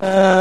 Uh,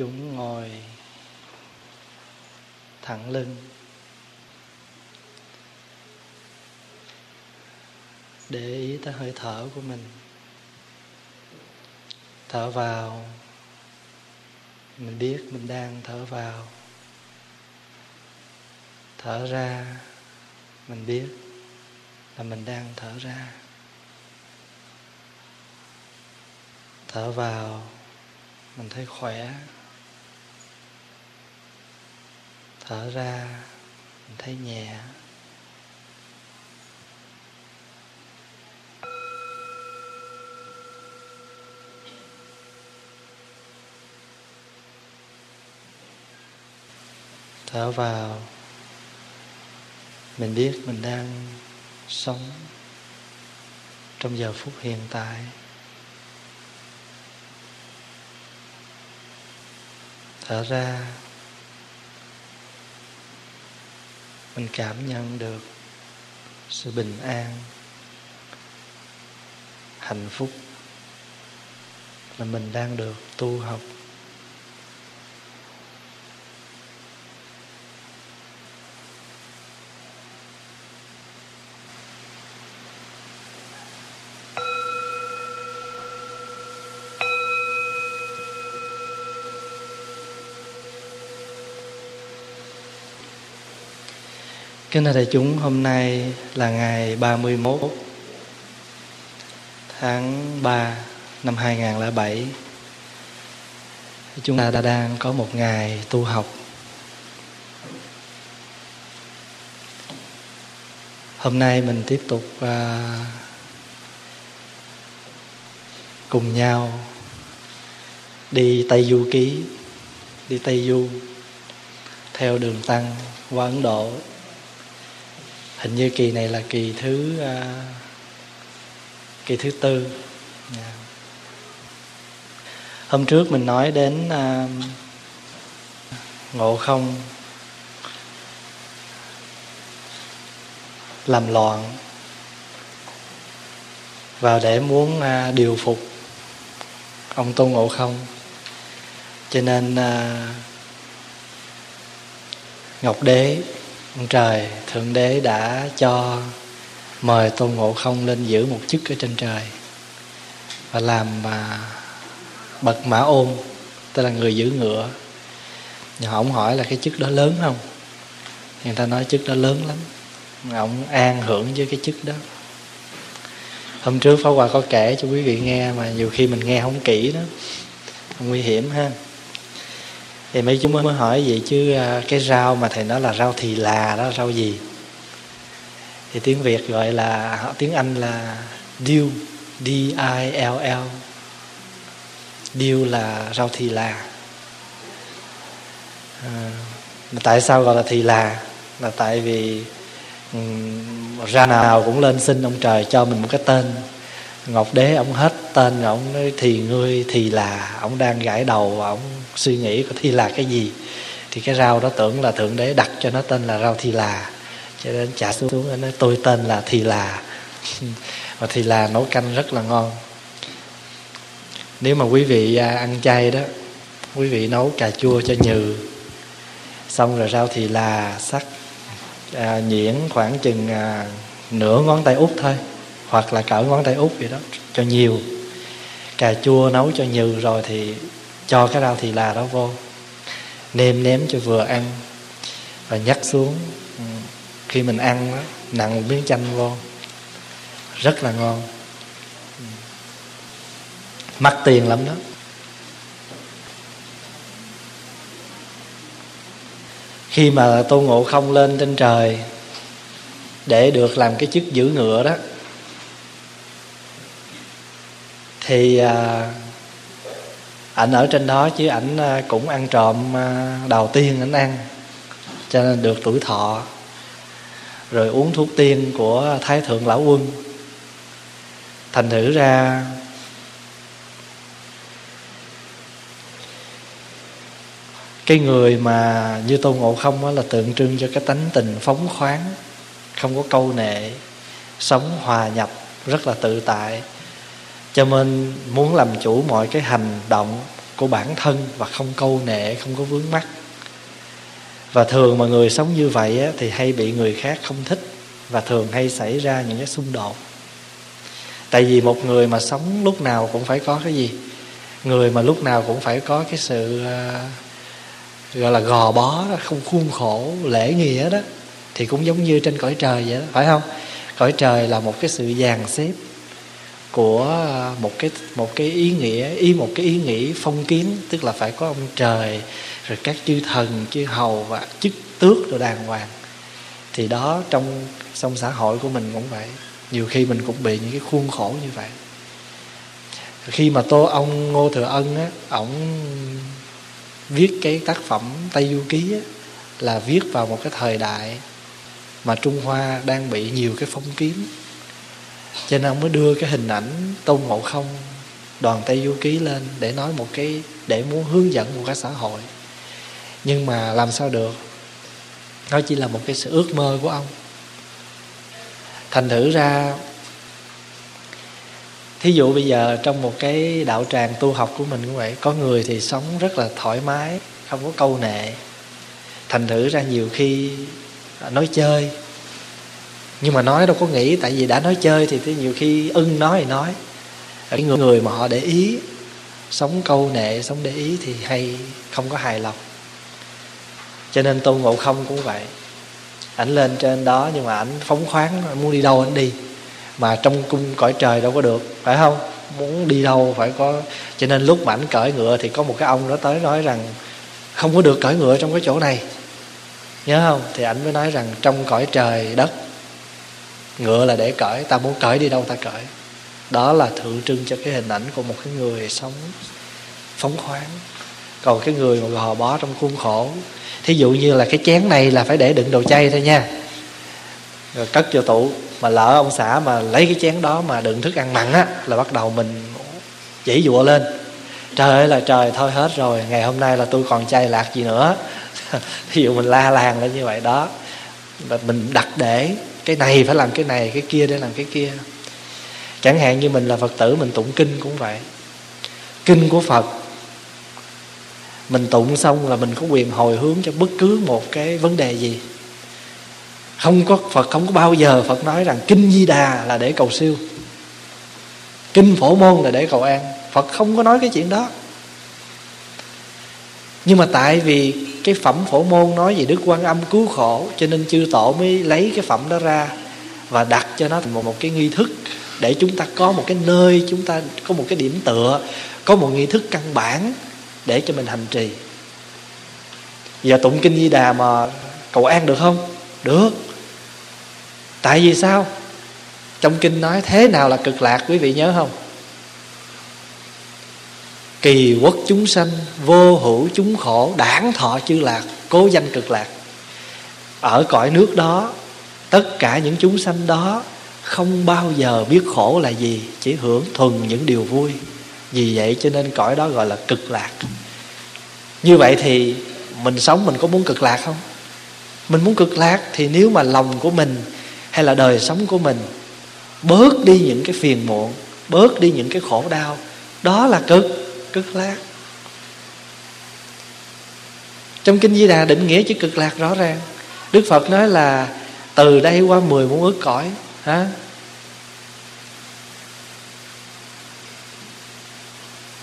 chúng ngồi thẳng lưng để ý ta hơi thở của mình. Thở vào, mình biết mình đang thở vào. Thở ra, mình biết là mình đang thở ra. Thở vào, mình thấy khỏe. Thở ra, mình thấy nhẹ. Thở vào, mình biết mình đang sống trong giờ phút hiện tại. Thở ra mình cảm nhận được sự bình an, hạnh phúc là mình đang được tu học. Kính thưa đại chúng, hôm nay là ngày 31 tháng 3 năm 2007. Chúng ta đã đang có một ngày tu học. Hôm nay mình tiếp tục à, cùng nhau đi Tây Du Ký, đi Tây Du theo đường tăng qua Ấn Độ hình như kỳ này là kỳ thứ uh, kỳ thứ tư yeah. Hôm trước mình nói đến uh, ngộ không làm loạn vào để muốn uh, điều phục ông tôn ngộ không cho nên uh, ngọc đế trời, thượng đế đã cho mời tôn ngộ không lên giữ một chức ở trên trời và làm mà bậc mã ôn, tức là người giữ ngựa. Nhà ông hỏi là cái chức đó lớn không? Người ta nói chức đó lớn lắm. Ông an hưởng với cái chức đó. Hôm trước pháo hòa có kể cho quý vị nghe mà nhiều khi mình nghe không kỹ đó. Nguy hiểm ha thì mấy chúng mới hỏi vậy chứ à, cái rau mà thầy nói là rau thì là đó rau gì? Thì tiếng việt gọi là tiếng anh là dill d i l l. Dill là rau thì là. À, tại sao gọi là thì là? Là tại vì um, ra nào cũng lên xin ông trời cho mình một cái tên. Ngọc đế ông hết tên rồi ông nói thì ngươi thì là ông đang gãi đầu và ông suy nghĩ có thi là cái gì? Thì cái rau đó tưởng là thượng đế đặt cho nó tên là rau thì là. Cho nên chả xuống nó nói tôi tên là thì là. Và thì là nấu canh rất là ngon. Nếu mà quý vị à, ăn chay đó quý vị nấu cà chua cho nhừ xong rồi rau thì là sắc à, nhuyễn khoảng chừng à, nửa ngón tay út thôi hoặc là cỡ ngón tay út vậy đó cho nhiều. Cà chua nấu cho nhừ rồi thì cho cái rau thì là đó vô nêm nếm cho vừa ăn và nhắc xuống ừ, khi mình ăn đó, nặng một miếng chanh vô. Rất là ngon. Ừ. Mắc tiền lắm đó. Khi mà tô ngộ không lên trên trời để được làm cái chức giữ ngựa đó thì à, ảnh ở trên đó chứ ảnh ờ, cũng ăn trộm ờ, đầu tiên ảnh ăn. Cho nên được tuổi thọ. Rồi uống thuốc tiên của thái thượng lão quân. Thành thử ra, cái người mà như tôn ngộ không đó là tượng trưng cho cái tánh tình phóng khoáng, không có câu nệ, sống hòa nhập, rất là tự tại cho nên muốn làm chủ mọi cái hành động của bản thân và không câu nệ không có vướng mắc. Và thường mà người sống như vậy á, thì hay bị người khác không thích và thường hay xảy ra những cái xung đột. Tại vì một người mà sống lúc nào cũng phải có cái gì? Người mà lúc nào cũng phải có cái sự uh, gọi là gò bó không khuôn khổ lễ nghĩa đó thì cũng giống như trên cõi trời vậy đó phải không? Cõi trời là một cái sự dàn xếp của ờ, một cái một cái ý nghĩa ý một cái ý nghĩ phong kiến tức là phải có ông trời rồi các chư thần chư hầu và chức tước rồi đàng hoàng. Thì đó trong trong xã hội của mình cũng vậy. Nhiều khi mình cũng bị những cái khuôn khổ như vậy. Khi mà tô ông ngô thừa ân á ổng viết cái tác phẩm tây du ký á, là viết vào một cái thời đại mà trung hoa đang bị nhiều cái phong kiến cho nên ông mới đưa cái hình ảnh tôn ngộ không, đoàn tây du ký lên để nói một cái, để muốn hướng dẫn một cái xã hội. Nhưng mà làm sao được? Nó chỉ là một cái sự ước mơ của ông. Thành thử ra, thí dụ bây giờ trong một cái đạo tràng tu học của mình cũng vậy, có người thì sống rất là thoải mái, không có câu nệ. Thành thử ra nhiều khi nói chơi nhưng mà nói đâu có nghĩ tại vì đã nói chơi thì tới nhiều khi ưng nói thì nói. Cái người, người mà họ để ý sống câu nệ sống để ý thì hay không có hài lòng. Cho nên tôn ngộ không cũng vậy. Ảnh lên trên đó nhưng mà ảnh phóng khoáng muốn đi đâu ảnh đi. Mà trong cung cõi trời đâu có được phải không? Muốn đi đâu phải có. Cho nên lúc mà ảnh cởi ngựa thì có một cái ông đó tới nói rằng không có được cởi ngựa trong cái chỗ này. Nhớ không? Thì ảnh mới nói rằng trong cõi trời đất ngựa là để cởi, ta muốn cởi đi đâu ta cởi. Đó là tượng trưng cho cái hình ảnh của một cái người sống, phóng khoáng. Còn cái người mà gò bó trong khuôn khổ. Thí dụ như là cái chén này là phải để đựng đồ chay thôi nha. Rồi cất vô tủ, mà lỡ ông xã mà lấy cái chén đó mà đựng thức ăn mặn á, là bắt đầu mình dãy dụa lên. Trời ơi là trời, thôi hết rồi, ngày hôm nay là tôi còn chay lạc gì nữa. Thí dụ mình la làng lên như vậy đó. Và mình đặt để cái này phải làm cái này, cái kia để làm cái kia. Chẳng hạn như mình là phật tử, mình tụng kinh cũng vậy. Kinh của phật, mình tụng xong là mình có quyền hồi hướng cho bất cứ một cái vấn đề gì. Không có phật, không có bao giờ phật nói rằng kinh di đà là để cầu siêu. Kinh phổ môn là để cầu an. Phật không có nói cái chuyện đó nhưng mà tại vì cái phẩm phổ môn nói về đức quan âm cứu khổ cho nên chư tổ mới lấy cái phẩm đó ra và đặt cho nó thành một, một cái nghi thức để chúng ta có một cái nơi chúng ta có một cái điểm tựa có một nghi thức căn bản để cho mình hành trì. Giờ tụng kinh di đà mà cầu an được không? Được. Tại vì sao? Trong kinh nói thế nào là cực lạc quý vị nhớ không? Kỳ quốc chúng sanh, vô hữu chúng khổ, đảng thọ chư lạc, cố danh cực lạc. Ở cõi nước đó, tất cả những chúng sanh đó không bao giờ biết khổ là gì, chỉ hưởng thuần những điều vui. Vì vậy cho nên cõi đó gọi là cực lạc. Như vậy thì mình sống mình có muốn cực lạc không? Mình muốn cực lạc thì nếu mà lòng của mình hay là đời sống của mình bớt đi những cái phiền muộn, bớt đi những cái khổ đau, đó là cực cực lạc. Trong kinh di đà định nghĩa chữ cực lạc rõ ràng, đức phật nói là từ đây qua mười muôn ước cõi, hả?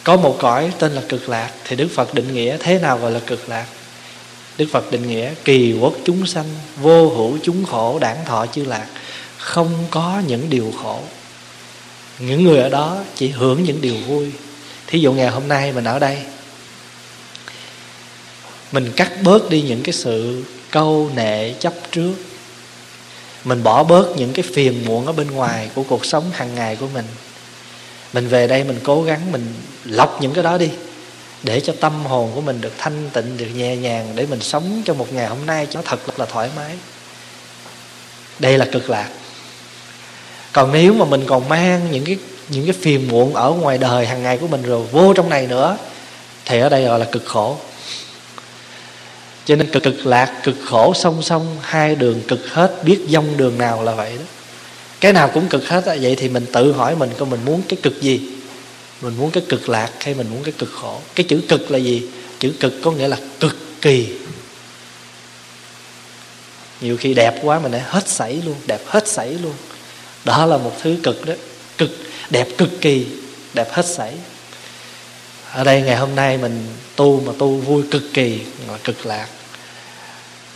Có một cõi tên là cực lạc, thì đức phật định nghĩa thế nào gọi là cực lạc? Đức phật định nghĩa kỳ quốc chúng sanh, vô hữu chúng khổ, đảng thọ chư lạc, không có những điều khổ. Những người ở đó chỉ hưởng những điều vui thí dụ ngày hôm nay mình ở đây, mình cắt bớt đi những cái sự câu nệ chấp trước. Mình bỏ bớt những cái phiền muộn ở bên ngoài của cuộc sống hàng ngày của mình. Mình về đây mình cố gắng mình lọc những cái đó đi, để cho tâm hồn của mình được thanh tịnh, được nhẹ nhàng, để mình sống cho một ngày hôm nay cho thật là thoải mái. Đây là cực lạc. Còn nếu mà mình còn mang những cái những cái phiền muộn ở ngoài đời hàng ngày của mình rồi, vô trong này nữa, thì ở đây gọi là cực khổ. Cho nên cực cực lạc, cực khổ, song song, hai đường cực hết, biết dông đường nào là vậy đó. Cái nào cũng cực hết vậy thì mình tự hỏi mình coi mình muốn cái cực gì? Mình muốn cái cực lạc hay mình muốn cái cực khổ? Cái chữ cực là gì? Chữ cực có nghĩa là cực kỳ. Nhiều khi đẹp quá mình lại hết sảy luôn, đẹp hết sảy luôn. Đó là một thứ cực đó. Cực đẹp cực kỳ đẹp hết sảy. Ở đây ngày hôm nay mình tu mà tu vui cực kỳ là cực lạc.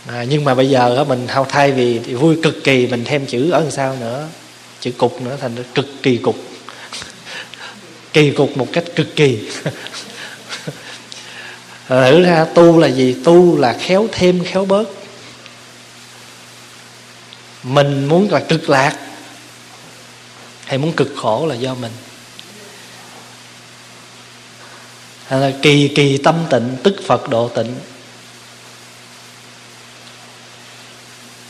À, nhưng mà bây giờ đó, mình hao thay vì vui cực kỳ mình thêm chữ ở sao sau nữa? Chữ cục nữa thành cực kỳ cục. Kỳ cục một cách cực kỳ. Ờ, Thử ra tu là gì? Tu là khéo thêm khéo bớt. Mình muốn là cực lạc hay muốn cực khổ là do mình. Hay là kỳ kỳ tâm tịnh tức phật độ tịnh.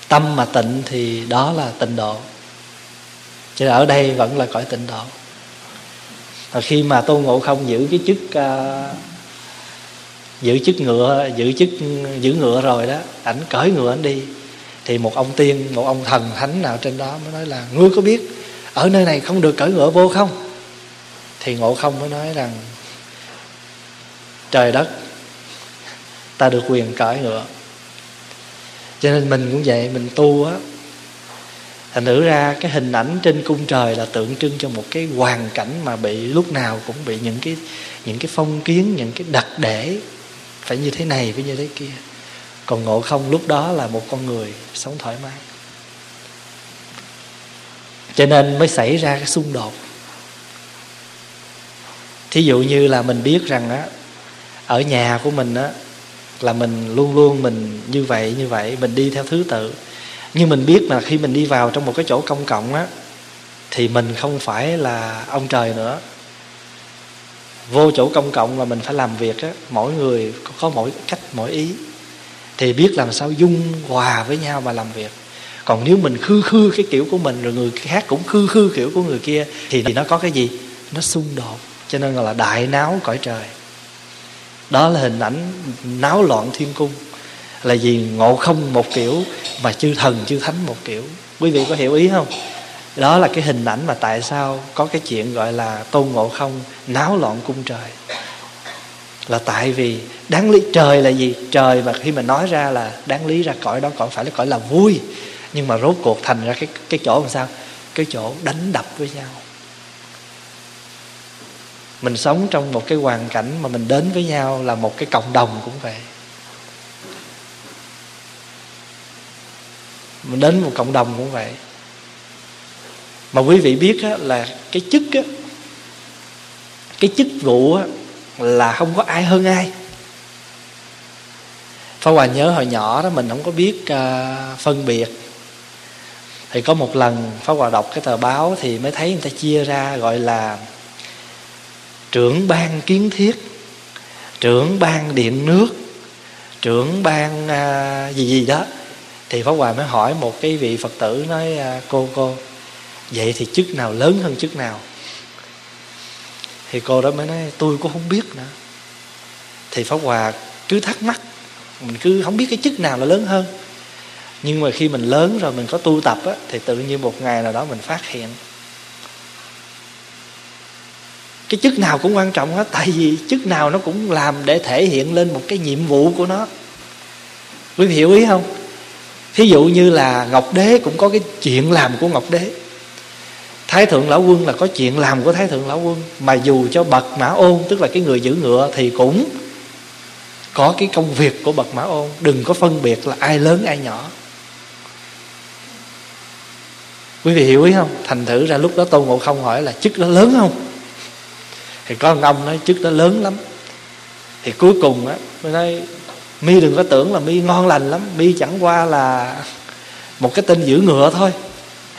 Tâm mà tịnh thì đó là tịnh độ. Chứ ở đây vẫn là cõi tịnh độ. Và khi mà tôn ngộ không giữ cái chức uh, giữ chức ngựa giữ chức giữ ngựa rồi đó ảnh cởi ngựa ảnh đi thì một ông tiên một ông thần thánh nào trên đó mới nói là ngươi có biết ở nơi này không được cởi ngựa vô không? Thì ngộ không mới nói rằng, trời đất, ta được quyền cởi ngựa. Cho nên mình cũng vậy, mình tu á, thành thử ra cái hình ảnh trên cung trời là tượng trưng cho một cái hoàn cảnh mà bị, lúc nào cũng bị những cái những cái phong kiến, những cái đặc để phải như thế này, phải như thế kia. Còn ngộ không lúc đó là một con người sống thoải mái cho nên mới xảy ra cái xung đột. Thí dụ như là mình biết rằng á, ở nhà của mình á, là mình luôn luôn mình như vậy như vậy, mình đi theo thứ tự. Nhưng mình biết mà khi mình đi vào trong một cái chỗ công cộng á, thì mình không phải là ông trời nữa. Vô chỗ công cộng là mình phải làm việc á, mỗi người có mỗi cách, mỗi ý. Thì biết làm sao dung hòa với nhau và làm việc còn nếu mình khư khư cái kiểu của mình rồi người khác cũng khư khư kiểu của người kia thì, thì nó có cái gì? Nó xung đột. Cho nên gọi là đại náo cõi trời. Đó là hình ảnh náo loạn thiên cung. Là vì ngộ không một kiểu mà chư thần chư thánh một kiểu. Quý vị có hiểu ý không? Đó là cái hình ảnh mà tại sao có cái chuyện gọi là tôn ngộ không náo loạn cung trời. Là tại vì đáng lý trời là gì? Trời mà khi mà nói ra là đáng lý ra cõi đó cõi phải là cõi là vui nhưng mà rốt cuộc thành ra cái cái chỗ làm sao? Cái chỗ đánh đập với nhau. Mình sống trong một cái hoàn cảnh mà mình đến với nhau là một cái cộng đồng cũng vậy. Mình đến một cộng đồng cũng vậy. Mà quý vị biết á, là cái chức á, cái chức vụ á, là không có ai hơn ai. Phá Hòa nhớ hồi nhỏ đó mình không có biết uh, phân biệt thì có một lần Pháp Hòa đọc cái tờ báo Thì mới thấy người ta chia ra gọi là Trưởng ban kiến thiết Trưởng ban điện nước Trưởng ban à, gì gì đó. Thì Pháp Hòa mới hỏi một cái vị Phật tử Nói à, cô cô Vậy thì chức nào lớn hơn chức nào? Thì cô đó mới nói tôi cũng không biết nữa. Thì Pháp Hòa cứ thắc mắc mình cứ không biết cái chức nào là lớn hơn nhưng mà khi mình lớn rồi mình có tu tập á, thì tự nhiên một ngày nào đó mình phát hiện. Cái chức nào cũng quan trọng hết tại vì chức nào nó cũng làm để thể hiện lên một cái nhiệm vụ của nó. Quý vị hiểu ý không? Thí dụ như là ngọc đế cũng có cái chuyện làm của ngọc đế. Thái thượng lão quân là có chuyện làm của thái thượng lão quân mà dù cho bậc mã ôn tức là cái người giữ ngựa thì cũng có cái công việc của bậc mã ôn. Đừng có phân biệt là ai lớn ai nhỏ quý vị hiểu ý không? Thành thử ra lúc đó tôn ngộ không hỏi là chức đó lớn không? Thì có ông nói chức đó lớn lắm. Thì cuối cùng á, mới nói, mi đừng có tưởng là mi ngon lành lắm. Mi chẳng qua là một cái tên giữ ngựa thôi.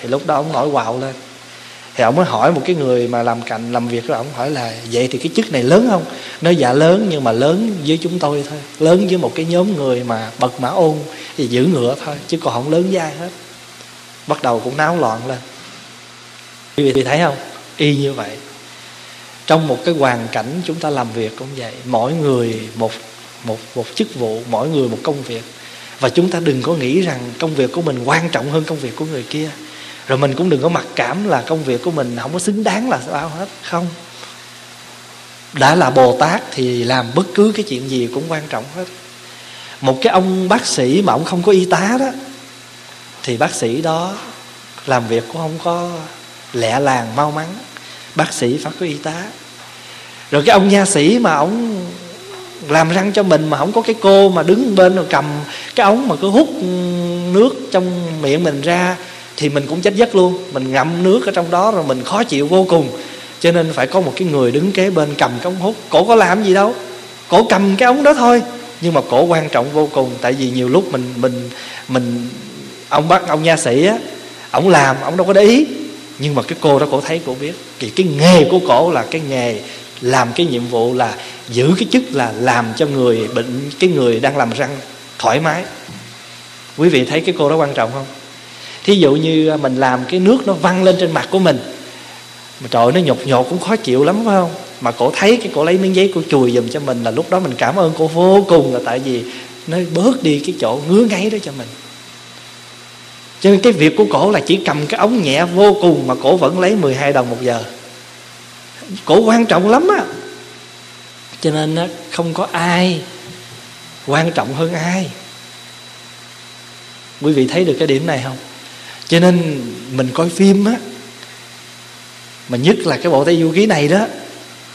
Thì lúc đó ông nổi quạo lên. Thì ông mới hỏi một cái người mà làm cạnh làm việc đó, ông hỏi là, vậy thì cái chức này lớn không? Nó dạ lớn, nhưng mà lớn với chúng tôi thôi. Lớn với một cái nhóm người mà bật mã ôn thì giữ ngựa thôi, chứ còn không lớn dai hết bắt đầu cũng náo loạn lên. Quý vị thấy không? Y như vậy. Trong một cái hoàn cảnh chúng ta làm việc cũng vậy. Mỗi người một một một chức vụ, mỗi người một công việc. Và chúng ta đừng có nghĩ rằng công việc của mình quan trọng hơn công việc của người kia. Rồi mình cũng đừng có mặc cảm là công việc của mình không có xứng đáng là sao hết, không. Đã là bồ tát thì làm bất cứ cái chuyện gì cũng quan trọng hết. Một cái ông bác sĩ mà ông không có y tá đó thì bác sĩ đó làm việc cũng không có lẹ làng mau mắn. Bác sĩ phải có y tá. Rồi cái ông nha sĩ mà ông làm răng cho mình mà không có cái cô mà đứng bên rồi cầm cái ống mà cứ hút nước trong miệng mình ra thì mình cũng chết giấc luôn. Mình ngậm nước ở trong đó rồi mình khó chịu vô cùng. Cho nên phải có một cái người đứng kế bên cầm cái ống hút. Cổ có làm gì đâu. Cổ cầm cái ống đó thôi. Nhưng mà cổ quan trọng vô cùng. Tại vì nhiều lúc mình mình mình ông bắt ông nha sĩ á, ông làm, ông đâu có để ý. Nhưng mà cái cô đó cổ thấy, cổ biết. Thì cái nghề của cổ là cái nghề làm cái nhiệm vụ là giữ cái chức là làm cho người bệnh, cái người đang làm răng thoải mái. Quý vị thấy cái cô đó quan trọng không? Thí dụ như à, mình làm cái nước nó văng lên trên mặt của mình, mà trời nó nhột nhột cũng khó chịu lắm, phải không? Mà cổ thấy cái cổ lấy miếng giấy cổ chùi giùm cho mình là lúc đó mình cảm ơn cổ vô cùng là tại vì nó bớt đi cái chỗ ngứa ngáy đó cho mình cho nên cái việc của cổ là chỉ cầm cái ống nhẹ vô cùng mà cổ vẫn lấy 12 đồng một giờ. Cổ quan trọng lắm á. Cho nên không có ai quan trọng hơn ai. Quý vị thấy được cái điểm này không? Cho nên mình coi phim á, mà nhất là cái bộ tây du ký này đó,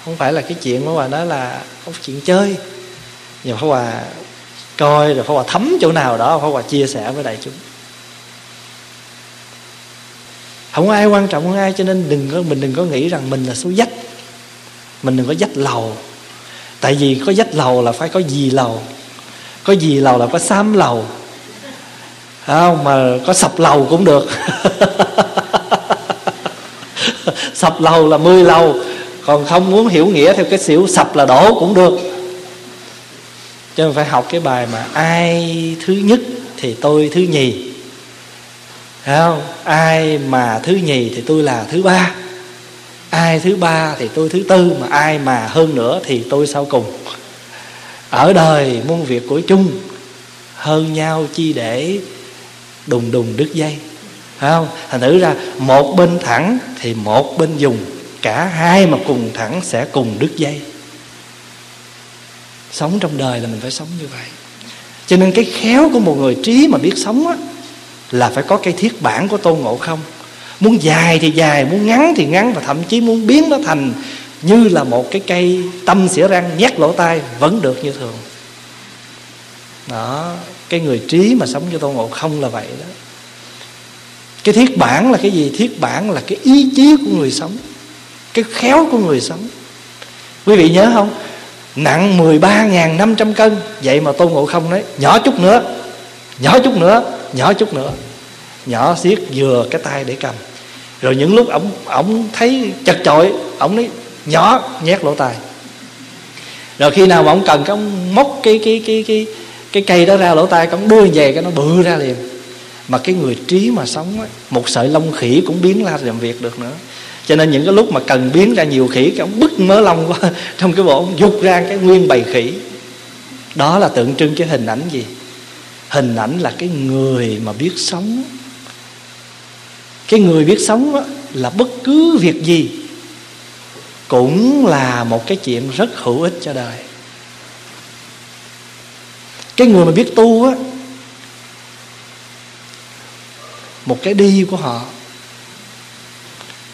không phải là cái chuyện mà bà nói là không chuyện chơi. Nhưng mà Hòa coi rồi Pháp Hòa thấm chỗ nào đó Pháp Hòa chia sẻ với đại chúng. Không có ai quan trọng hơn ai, cho nên đừng có, mình đừng có nghĩ rằng mình là số dách. Mình đừng có dách lầu. Tại vì có dách lầu là phải có gì lầu. Có gì lầu là có xám lầu. Không? Mà có sập lầu cũng được. Sập lầu là mười lầu. Còn không muốn hiểu nghĩa theo cái xỉu sập là đổ cũng được. Cho nên phải học cái bài mà ai thứ nhất thì tôi thứ nhì. Thấy không? Ai mà thứ nhì thì tôi là thứ ba. Ai thứ ba thì tôi thứ tư, mà ai mà hơn nữa thì tôi sau cùng. Ở đời muôn việc của chung, hơn nhau chi để đùng đùng đứt dây. Phải không? Thành thử ra, một bên thẳng thì một bên dùng. Cả hai mà cùng thẳng sẽ cùng đứt dây. Sống trong đời là mình phải sống như vậy. Cho nên cái khéo của một người trí mà biết sống á là phải có cây thiết bản của tôn ngộ không? Muốn dài thì dài, muốn ngắn thì ngắn và thậm chí muốn biến nó thành như là một cái cây tâm xỉa răng nhét lỗ tai vẫn được như thường. Đó, cái người trí mà sống như tôn ngộ không là vậy đó. Cái thiết bản là cái gì? Thiết bản là cái ý chí của người sống, cái khéo của người sống. Quý vị nhớ không? Nặng 13.500 cân, vậy mà tôn ngộ không đấy nhỏ chút nữa, nhỏ chút nữa nhỏ chút nữa. Nhỏ xiết vừa cái tay để cầm. Rồi những lúc ổng ổng thấy chật chội ổng nói nhỏ nhét lỗ tai. Rồi khi nào mà ổng cần cái móc cái cái cái cái cái cây đó ra lỗ tai ổng đưa về cái nó bự ra liền. Mà cái người trí mà sống ấy, một sợi lông khỉ cũng biến ra làm việc được nữa. Cho nên những cái lúc mà cần biến ra nhiều khỉ cái ông bứt mớ lông qua trong cái bộ ông dục ra cái nguyên bầy khỉ. Đó là tượng trưng cái hình ảnh gì? Hình ảnh là cái người mà biết sống. Cái người biết sống là bất cứ việc gì cũng là một cái chuyện rất hữu ích cho đời. Cái người mà biết tu á, một cái đi của họ,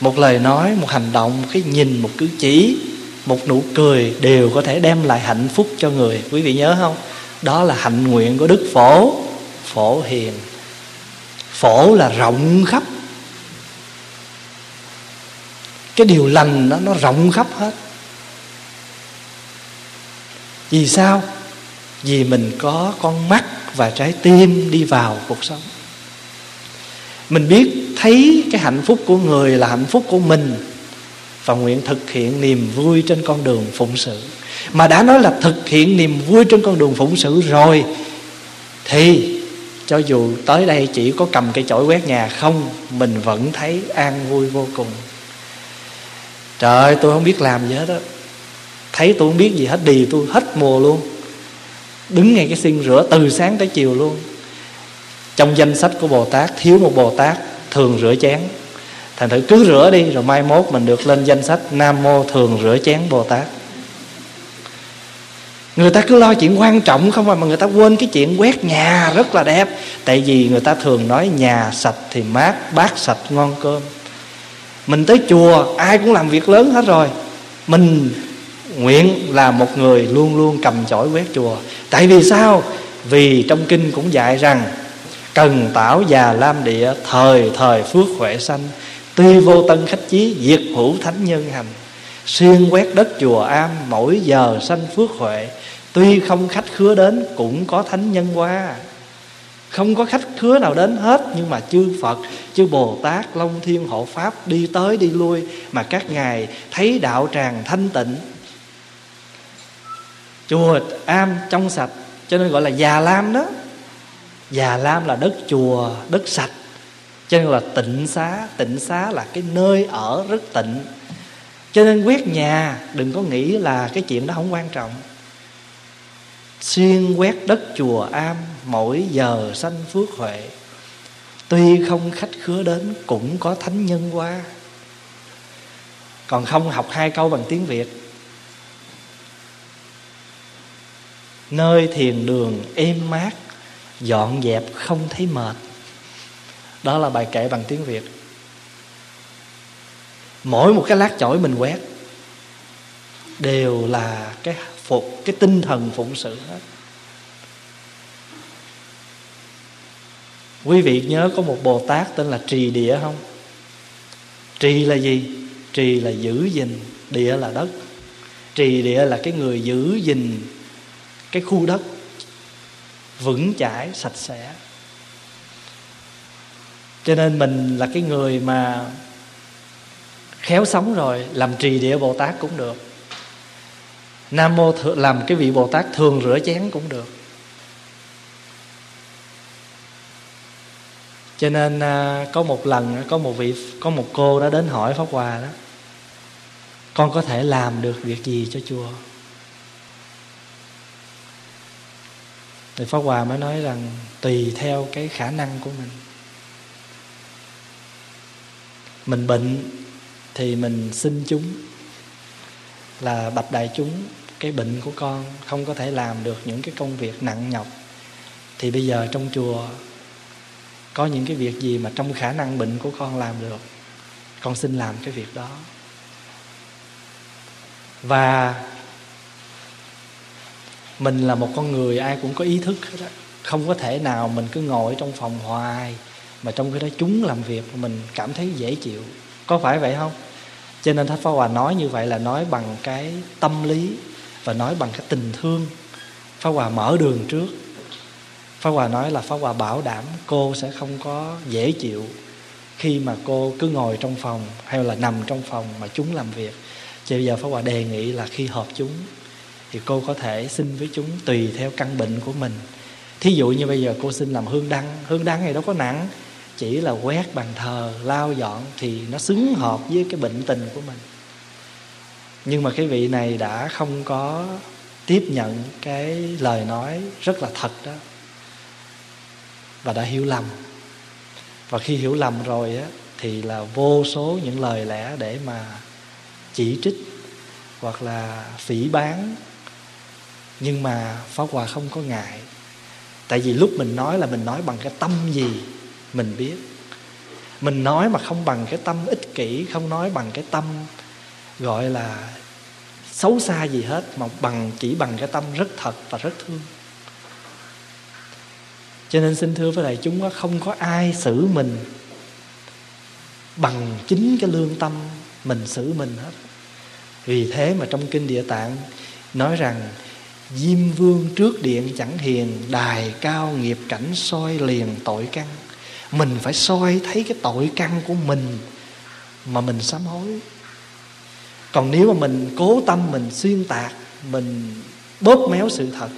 một lời nói, một hành động một cái nhìn, một cử chỉ, một nụ cười đều có thể đem lại hạnh phúc cho người. Quý vị nhớ không? Đó là hạnh nguyện của đức phổ. Phổ hiền. Phổ là rộng khắp. Cái điều lành đó, nó rộng khắp hết. Vì sao? Vì mình có con mắt và trái tim đi vào cuộc sống. Mình biết, thấy cái hạnh phúc của người là hạnh phúc của mình và nguyện thực hiện niềm vui trên con đường phụng sự mà đã nói là thực hiện niềm vui trên con đường phụng sự rồi, thì cho dù tới đây chỉ có cầm cây chổi quét nhà không, mình vẫn thấy an vui vô cùng. Trời ơi tôi không biết làm gì hết á. Thấy tôi không biết gì hết đi tôi hết mùa luôn. Đứng ngay cái xin rửa từ sáng tới chiều luôn. Trong danh sách của bồ tát, thiếu một bồ tát thường rửa chén. Thành thử cứ rửa đi, rồi mai mốt mình được lên danh sách nam mô thường rửa chén bồ tát người ta cứ lo chuyện quan trọng không à, mà người ta quên cái chuyện quét nhà rất là đẹp. Tại vì người ta thường nói nhà sạch thì mát, bát sạch ngon cơm. Mình tới chùa, ai cũng làm việc lớn hết rồi. Mình nguyện là một người luôn luôn cầm chổi quét chùa. Tại vì sao? Vì trong kinh cũng dạy rằng, cần tảo già lam địa, thời thời phước huệ sanh. Tuy vô tân khách chí, diệt hữu thánh nhân hành xuyên quét đất chùa am, mỗi giờ sanh phước huệ. Tuy không khách khứa đến, cũng có thánh nhân qua. Không có khách khứa nào đến hết, nhưng mà chư phật, chư bồ tát long thiên, hộ pháp đi tới, đi lui, mà các ngài thấy đạo tràng thanh tịnh. Chùa am trong sạch, cho nên gọi là già lam đó. Già lam là đất chùa, đất sạch. Cho nên là tịnh xá tịnh xá là cái nơi ở rất tịnh cho nên quét nhà, đừng có nghĩ là cái chuyện đó không quan trọng. Xuyên quét đất chùa am, mỗi giờ sanh phước huệ. Tuy không khách khứa đến, cũng có thánh nhân qua. Còn không học hai câu bằng tiếng việt. Nơi thiền đường êm mát, dọn dẹp không thấy mệt. Đó là bài kệ bằng tiếng việt mỗi một cái lát chổi mình quét đều là cái phục, cái tinh thần phụng sự hết. Quý vị nhớ có một bồ tát tên là trì địa không? Trì là gì? Trì là giữ gìn, địa là đất. Trì địa là cái người giữ gìn cái khu đất vững chãi, sạch sẽ. Cho nên mình là cái người mà khéo sống rồi làm trì địa bồ tát cũng được. Nam mô th- làm cái vị bồ tát thường rửa chén cũng được. Cho nên à, có một lần có một vị có một cô đã đến hỏi pháp hòa đó con có thể làm được việc gì cho chùa thì pháp hòa mới nói rằng tùy theo cái khả năng của mình. Mình bệnh thì mình xin chúng là bạch đại chúng, cái bệnh của con không có thể làm được những cái công việc nặng nhọc thì bây giờ trong chùa có những cái việc gì mà trong khả năng bệnh của con làm được, con xin làm cái việc đó và mình là một con người ai cũng có ý thức hết đó. không có thể nào mình cứ ngồi trong phòng hoài mà trong cái đó chúng làm việc mình cảm thấy dễ chịu có phải vậy không? Cho nên Thánh Pháp Hòa nói như vậy là nói bằng cái tâm lý và nói bằng cái tình thương. Pháp Hòa mở đường trước. Pháp Hòa nói là Pháp Hòa bảo đảm cô sẽ không có dễ chịu khi mà cô cứ ngồi trong phòng hay là nằm trong phòng mà chúng làm việc. Cho bây giờ Pháp Hòa đề nghị là khi họp chúng thì cô có thể xin với chúng tùy theo căn bệnh của mình. Thí dụ như bây giờ cô xin làm hương đăng, hương đăng này đâu có nặng, chỉ là quét bàn thờ, lau dọn thì nó xứng hợp với cái bệnh tình của mình. Nhưng mà cái vị này đã không có tiếp nhận cái lời nói rất là thật đó. Và đã hiểu lầm. Và khi hiểu lầm rồi á thì là vô số những lời lẽ để mà chỉ trích hoặc là phỉ bán nhưng mà pháp hòa không có ngại. Tại vì lúc mình nói là mình nói bằng cái tâm gì mình biết. Mình nói mà không bằng cái tâm ích kỷ, không nói bằng cái tâm, gọi là, xấu xa gì hết, mà bằng, chỉ bằng cái tâm rất thật và rất thương. Cho nên xin thưa với đại chúng không có ai xử mình bằng chính cái lương tâm mình xử mình hết. Vì thế mà trong kinh địa tạng nói rằng, Diêm vương trước điện chẳng hiền, Đài cao nghiệp cảnh soi liền tội căn. Mình phải soi thấy cái tội căn của mình Mà mình sám hối. Còn nếu mà mình cố tâm, Mình xuyên tạc, Mình bóp méo sự thật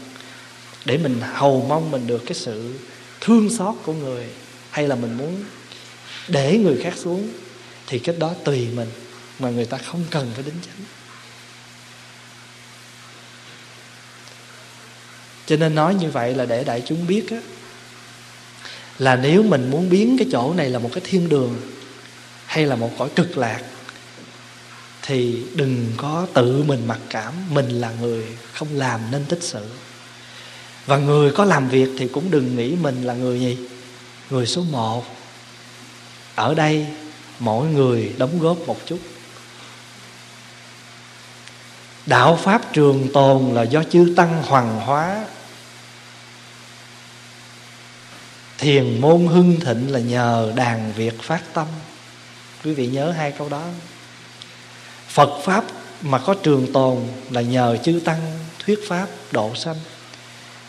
Để mình hầu mong mình được cái sự Thương xót của người Hay là mình muốn Để người khác xuống, Thì cái đó tùy mình Mà người ta không cần phải đính chánh cho nên nói như vậy là để đại chúng biết á là nếu mình muốn biến cái chỗ này là một cái thiên đường hay là một cõi cực lạc, thì đừng có tự mình mặc cảm mình là người không làm nên tích sự. Và người có làm việc thì cũng đừng nghĩ mình là người gì? Người số một. Ở đây, mỗi người đóng góp một chút. Đạo pháp trường tồn là do chư tăng hoàng hóa thiền môn hưng thịnh là nhờ đàn việt phát tâm. Quý vị nhớ hai câu đó. Phật pháp mà có trường tồn là nhờ chư tăng thuyết pháp độ sanh.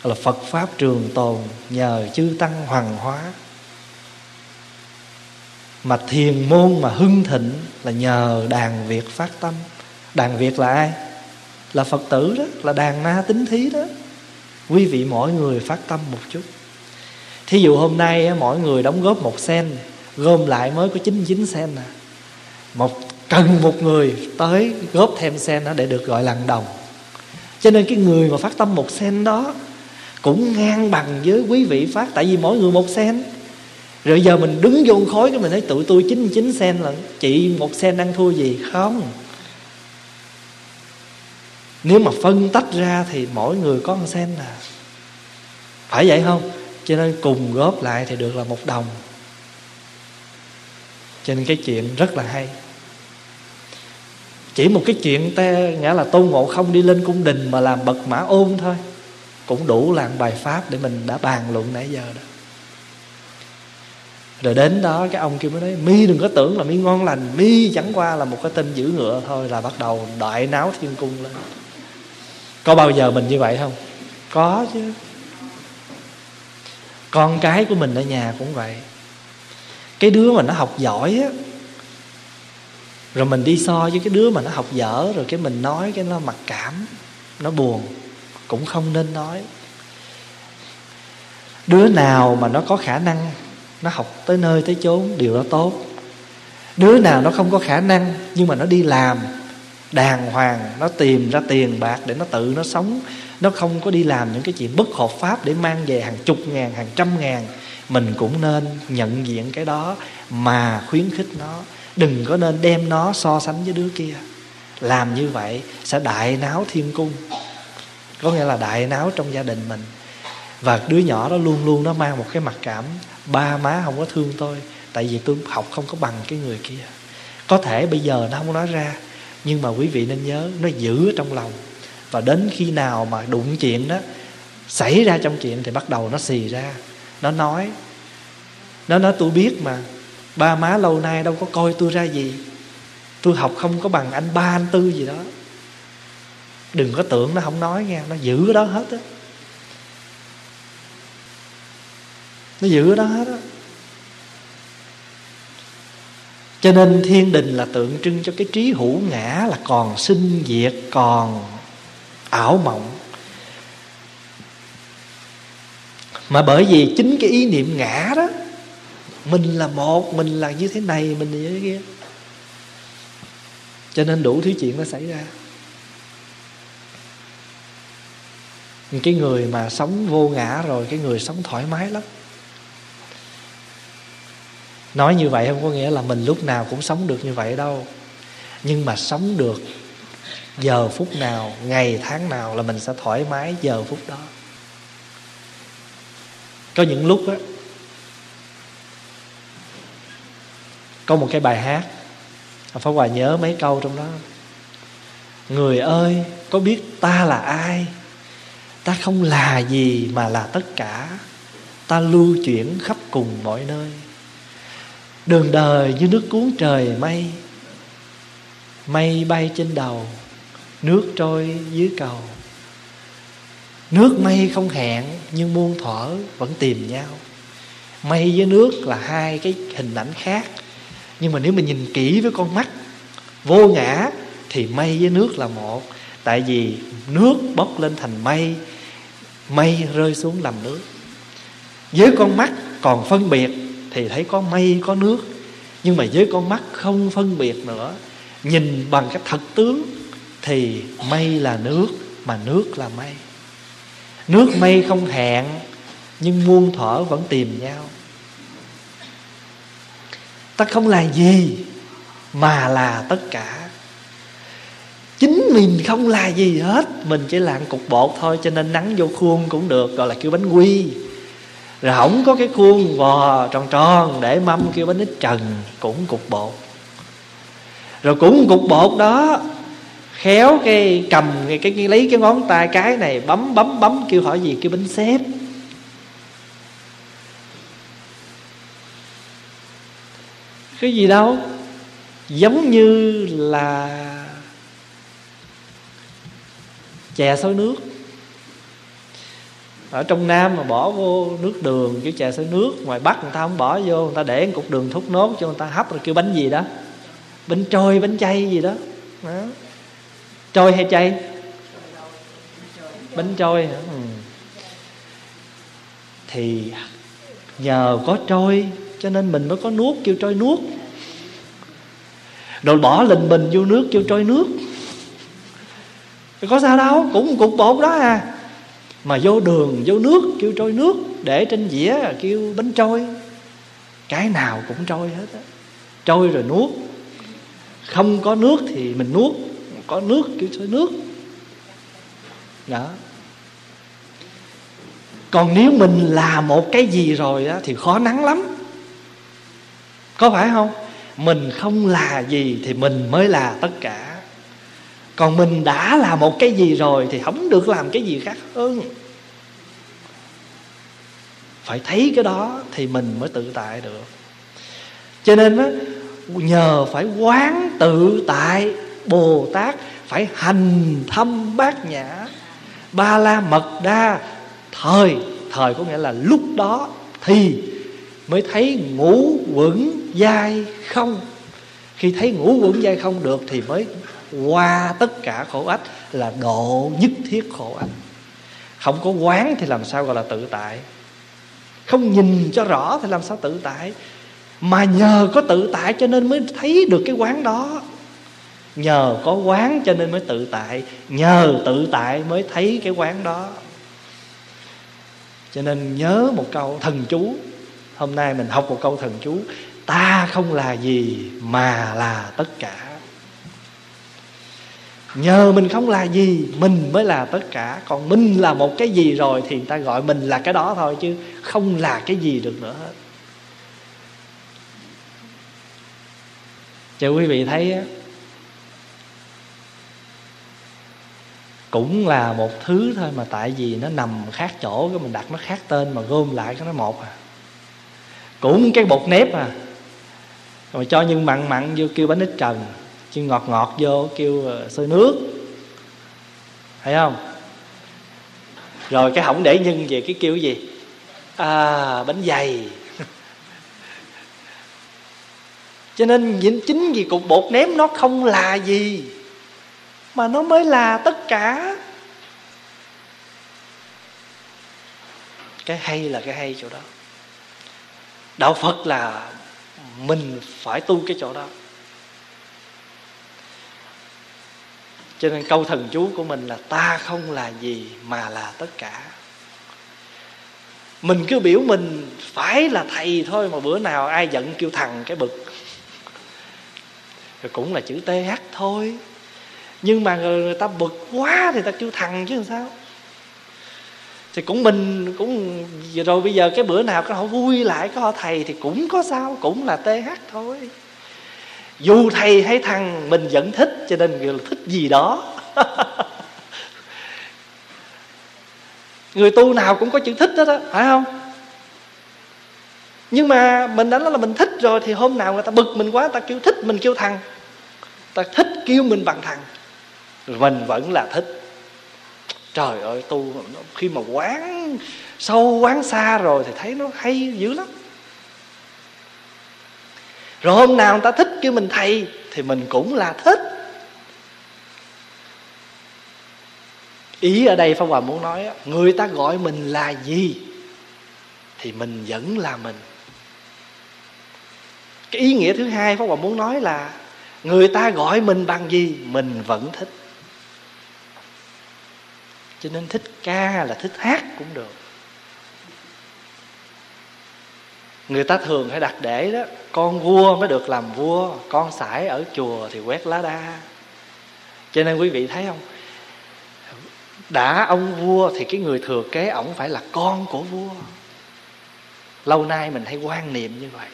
Là phật pháp trường tồn nhờ chư tăng hoàng hóa. Mà thiền môn mà hưng thịnh là nhờ đàn việt phát tâm. Đàn việt là ai? Là phật tử đó, là đàn na tính thí đó. Quý vị mỗi người phát tâm một chút thí dụ hôm nay mỗi người đóng góp một sen, gom lại mới có 99 sen à. Một, cần một người tới góp thêm sen đó để được gọi là đồng. Cho nên cái người mà phát tâm một sen đó cũng ngang bằng với quý vị phát, tại vì mỗi người một sen. Rồi giờ mình đứng vô khối cái mình thấy tụi tôi 99 sen là chị một sen ăn thua gì? Không. Nếu mà phân tách ra thì mỗi người có một sen à. Phải vậy không? Cho nên cùng góp lại thì được là một đồng. Cho nên cái chuyện rất là hay. Chỉ một cái chuyện te nghĩa là tôn ngộ không đi lên cung đình mà làm bậc mã ôn thôi, cũng đủ làm bài pháp để mình đã bàn luận nãy giờ đó. Rồi đến đó cái ông kia mới nói, mi đừng có tưởng là mi ngon lành, mi chẳng qua là một cái tên giữ ngựa thôi, là bắt đầu đại náo thiên cung lên. Có bao giờ mình như vậy không? Có chứ con cái của mình ở nhà cũng vậy. Cái đứa mà nó học giỏi á, rồi mình đi so với cái đứa mà nó học dở, rồi cái mình nói cái nó mặc cảm, nó buồn, cũng không nên nói. Đứa nào mà nó có khả năng, nó học tới nơi tới chốn, điều đó tốt. Đứa nào nó không có khả năng, nhưng mà nó đi làm đàng hoàng, nó tìm ra tiền bạc để nó tự nó sống. Nó không có đi làm những cái chuyện bất hợp pháp để mang về hàng chục ngàn, hàng trăm ngàn. Mình cũng nên nhận diện cái đó mà khuyến khích nó. Đừng có nên đem nó so sánh với đứa kia. Làm như vậy sẽ đại náo thiên cung. Có nghĩa là đại náo trong gia đình mình. Và đứa nhỏ đó luôn luôn nó mang một cái mặc cảm, ba má không có thương tôi, tại vì tôi học không có bằng cái người kia. Có thể bây giờ nó không nói ra nhưng mà quý vị nên nhớ, nó giữ ở trong lòng. Và đến khi nào mà đụng chuyện đó, xảy ra trong chuyện thì bắt đầu nó xì ra. Nó nói nó nói, tôi biết mà, ba má lâu nay đâu có coi tôi ra gì. Tôi học không có bằng anh ba, anh tư gì đó. Đừng có tưởng nó không nói nghe, nó giữ đó hết á. Nó giữ đó hết á. Cho nên thiên đình là tượng trưng cho cái trí hữu ngã là còn sinh diệt, còn ảo mộng. Mà bởi vì chính cái ý niệm ngã đó, mình là một, mình là như thế này, mình là như thế kia. Cho nên đủ thứ chuyện nó xảy ra. Cái người mà sống vô ngã rồi, cái người sống thoải mái lắm nói như vậy không có nghĩa là mình lúc nào cũng sống được như vậy đâu. Nhưng mà sống được giờ phút nào, ngày tháng nào là mình sẽ thoải mái giờ phút đó. Có những lúc á, có một cái bài hát Pháp Hòa nhớ mấy câu trong đó. Người ơi, có biết ta là ai? Ta không là gì mà là tất cả. Ta lưu chuyển khắp cùng mọi nơi. Đường đời như nước cuốn trời mây Mây bay trên đầu, Nước trôi dưới cầu. Nước mây không hẹn, nhưng muôn thuở vẫn tìm nhau. Mây với nước là hai cái hình ảnh khác, nhưng mà nếu mình nhìn kỹ với con mắt, vô ngã, thì mây với nước là một. Tại vì nước bốc lên thành mây mây rơi xuống làm nước. Với con mắt còn phân biệt thì thấy có mây, có nước. Nhưng mà với con mắt không phân biệt nữa, nhìn bằng cái thật tướng, thì mây là nước, mà nước là mây. Nước mây không hẹn, nhưng muôn thuở vẫn tìm nhau. Ta không là gì, mà là tất cả. Chính mình không là gì hết, mình chỉ là cục bột thôi, cho nên nắng vô khuôn cũng được, gọi là kêu bánh quy rồi không có cái khuôn vò tròn tròn để mâm kêu bánh ít trần cũng cục bột. Rồi cũng cục bột đó khéo cái cầm cái, cái, cái lấy cái ngón tay cái này bấm bấm bấm kêu hỏi gì kêu bánh xếp. Cái gì đâu giống như là chè sôi nước ở trong nam mà bỏ vô nước đường cái chè sữa nước ngoài bắc người ta không bỏ vô người ta để một cục đường thúc nốt cho người ta hấp rồi kêu bánh gì đó. Bánh trôi bánh chay gì đó, đó. trôi hay chay? Bánh trôi. Hả ừ. thì nhờ có trôi cho nên mình mới có nuốt kêu trôi nuốt. Rồi bỏ lình bình vô nước kêu trôi nước. Có sao đâu cũng cục bột đó à mà vô đường, vô nước, kêu trôi nước, để trên dĩa kêu bánh trôi. Cái nào cũng trôi hết á. Trôi rồi nuốt. Không có nước thì mình nuốt, có nước kêu trôi nước. Đó. Còn nếu mình là một cái gì rồi á, thì khó nắng lắm. Có phải không? Mình không là gì thì mình mới là tất cả còn mình đã là một cái gì rồi thì không được làm cái gì khác hơn. Phải thấy cái đó thì mình mới tự tại được. Cho nên nhờ phải quán tự tại bồ tát phải hành thâm bát nhã ba la mật đa thời thời có nghĩa là lúc đó thì mới thấy ngũ quẩn dai không. Khi thấy ngũ quẩn dai không được thì mới qua tất cả khổ ách là độ nhất thiết khổ ách. Không có quán thì làm sao gọi là tự tại? Không nhìn cho rõ thì làm sao tự tại? Mà nhờ có tự tại cho nên mới thấy được cái quán đó. Nhờ có quán cho nên mới tự tại, nhờ tự tại mới thấy cái quán đó. Cho nên nhớ một câu thần chú, hôm nay mình học một câu thần chú, ta không là gì mà là tất cả nhờ mình không là gì, mình mới là tất cả. Còn mình là một cái gì rồi thì người ta gọi mình là cái đó thôi, chứ không là cái gì được nữa hết. Cho quý vị thấy á, cũng là một thứ thôi mà tại vì nó nằm khác chỗ, cái mình đặt nó khác tên mà gom lại cái nó một à. Cũng cái bột nếp à. Rồi cho nhân mặn mặn vô kêu bánh ít trần chứ ngọt ngọt vô kêu ờ, sôi nước. Thấy không? Rồi cái hỏng để nhân về cái kêu gì? À bánh dày. Cho nên chính vì cục bột ném nó không là gì mà nó mới là tất cả. Cái hay là cái hay chỗ đó. Đạo phật là mình phải tu cái chỗ đó. Cho nên câu thần chú của mình là ta không là gì mà là tất cả. Mình cứ biểu mình phải là thầy thôi mà bữa nào ai giận kêu thằng cái bực. Rồi cũng là chữ th thôi. Nhưng mà người ta bực quá thì ta kêu thằng chứ làm sao? Thì cũng mình cũng, rồi bây giờ cái bữa nào có họ vui lại có họ thầy thì cũng có sao, cũng là th thôi dù thầy hay thằng mình vẫn thích, cho nên người là thích gì đó. Người tu nào cũng có chữ thích đó đó, phải không? Nhưng mà mình đã nói là mình thích rồi, thì hôm nào người ta bực mình quá ta kêu thích mình kêu thằng. Ta thích kêu mình bằng thằng. Mình vẫn là thích. Trời ơi, tu khi mà quán sâu, quán xa rồi thì thấy nó hay dữ lắm rồi hôm nào người ta thích kêu mình thầy, thì mình cũng là thích. Ý ở đây pháp hòa muốn nói người ta gọi mình là gì, thì mình vẫn là mình. Cái ý nghĩa thứ hai pháp hòa muốn nói là, người ta gọi mình bằng gì, mình vẫn thích. Cho nên thích ca là thích hát cũng được. Người ta thường hay đặt để đó, con vua mới được làm vua, con sải ở chùa thì quét lá đa. Cho nên quý vị thấy không? Đã ông vua thì cái người thừa kế ổng phải là con của vua. Lâu nay mình hay quan niệm như vậy.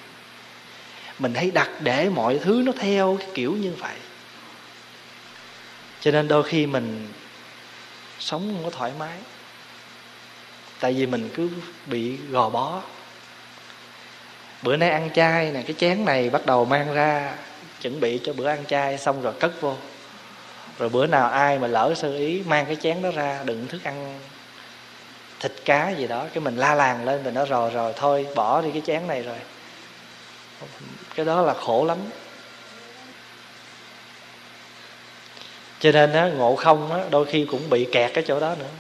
Mình hay đặt để mọi thứ nó theo cái kiểu như vậy. Cho nên đôi khi mình sống không có thoải mái. Tại vì mình cứ bị gò bó bữa nay ăn chay nè cái chén này bắt đầu mang ra chuẩn bị cho bữa ăn chay xong rồi cất vô. Rồi bữa nào ai mà lỡ sơ ý mang cái chén đó ra đựng thức ăn thịt cá gì đó cái mình la làng lên mình nó rồi rồi thôi bỏ đi cái chén này rồi. Cái đó là khổ lắm. Cho nên á, ngộ không á, đôi khi cũng bị kẹt cái chỗ đó nữa.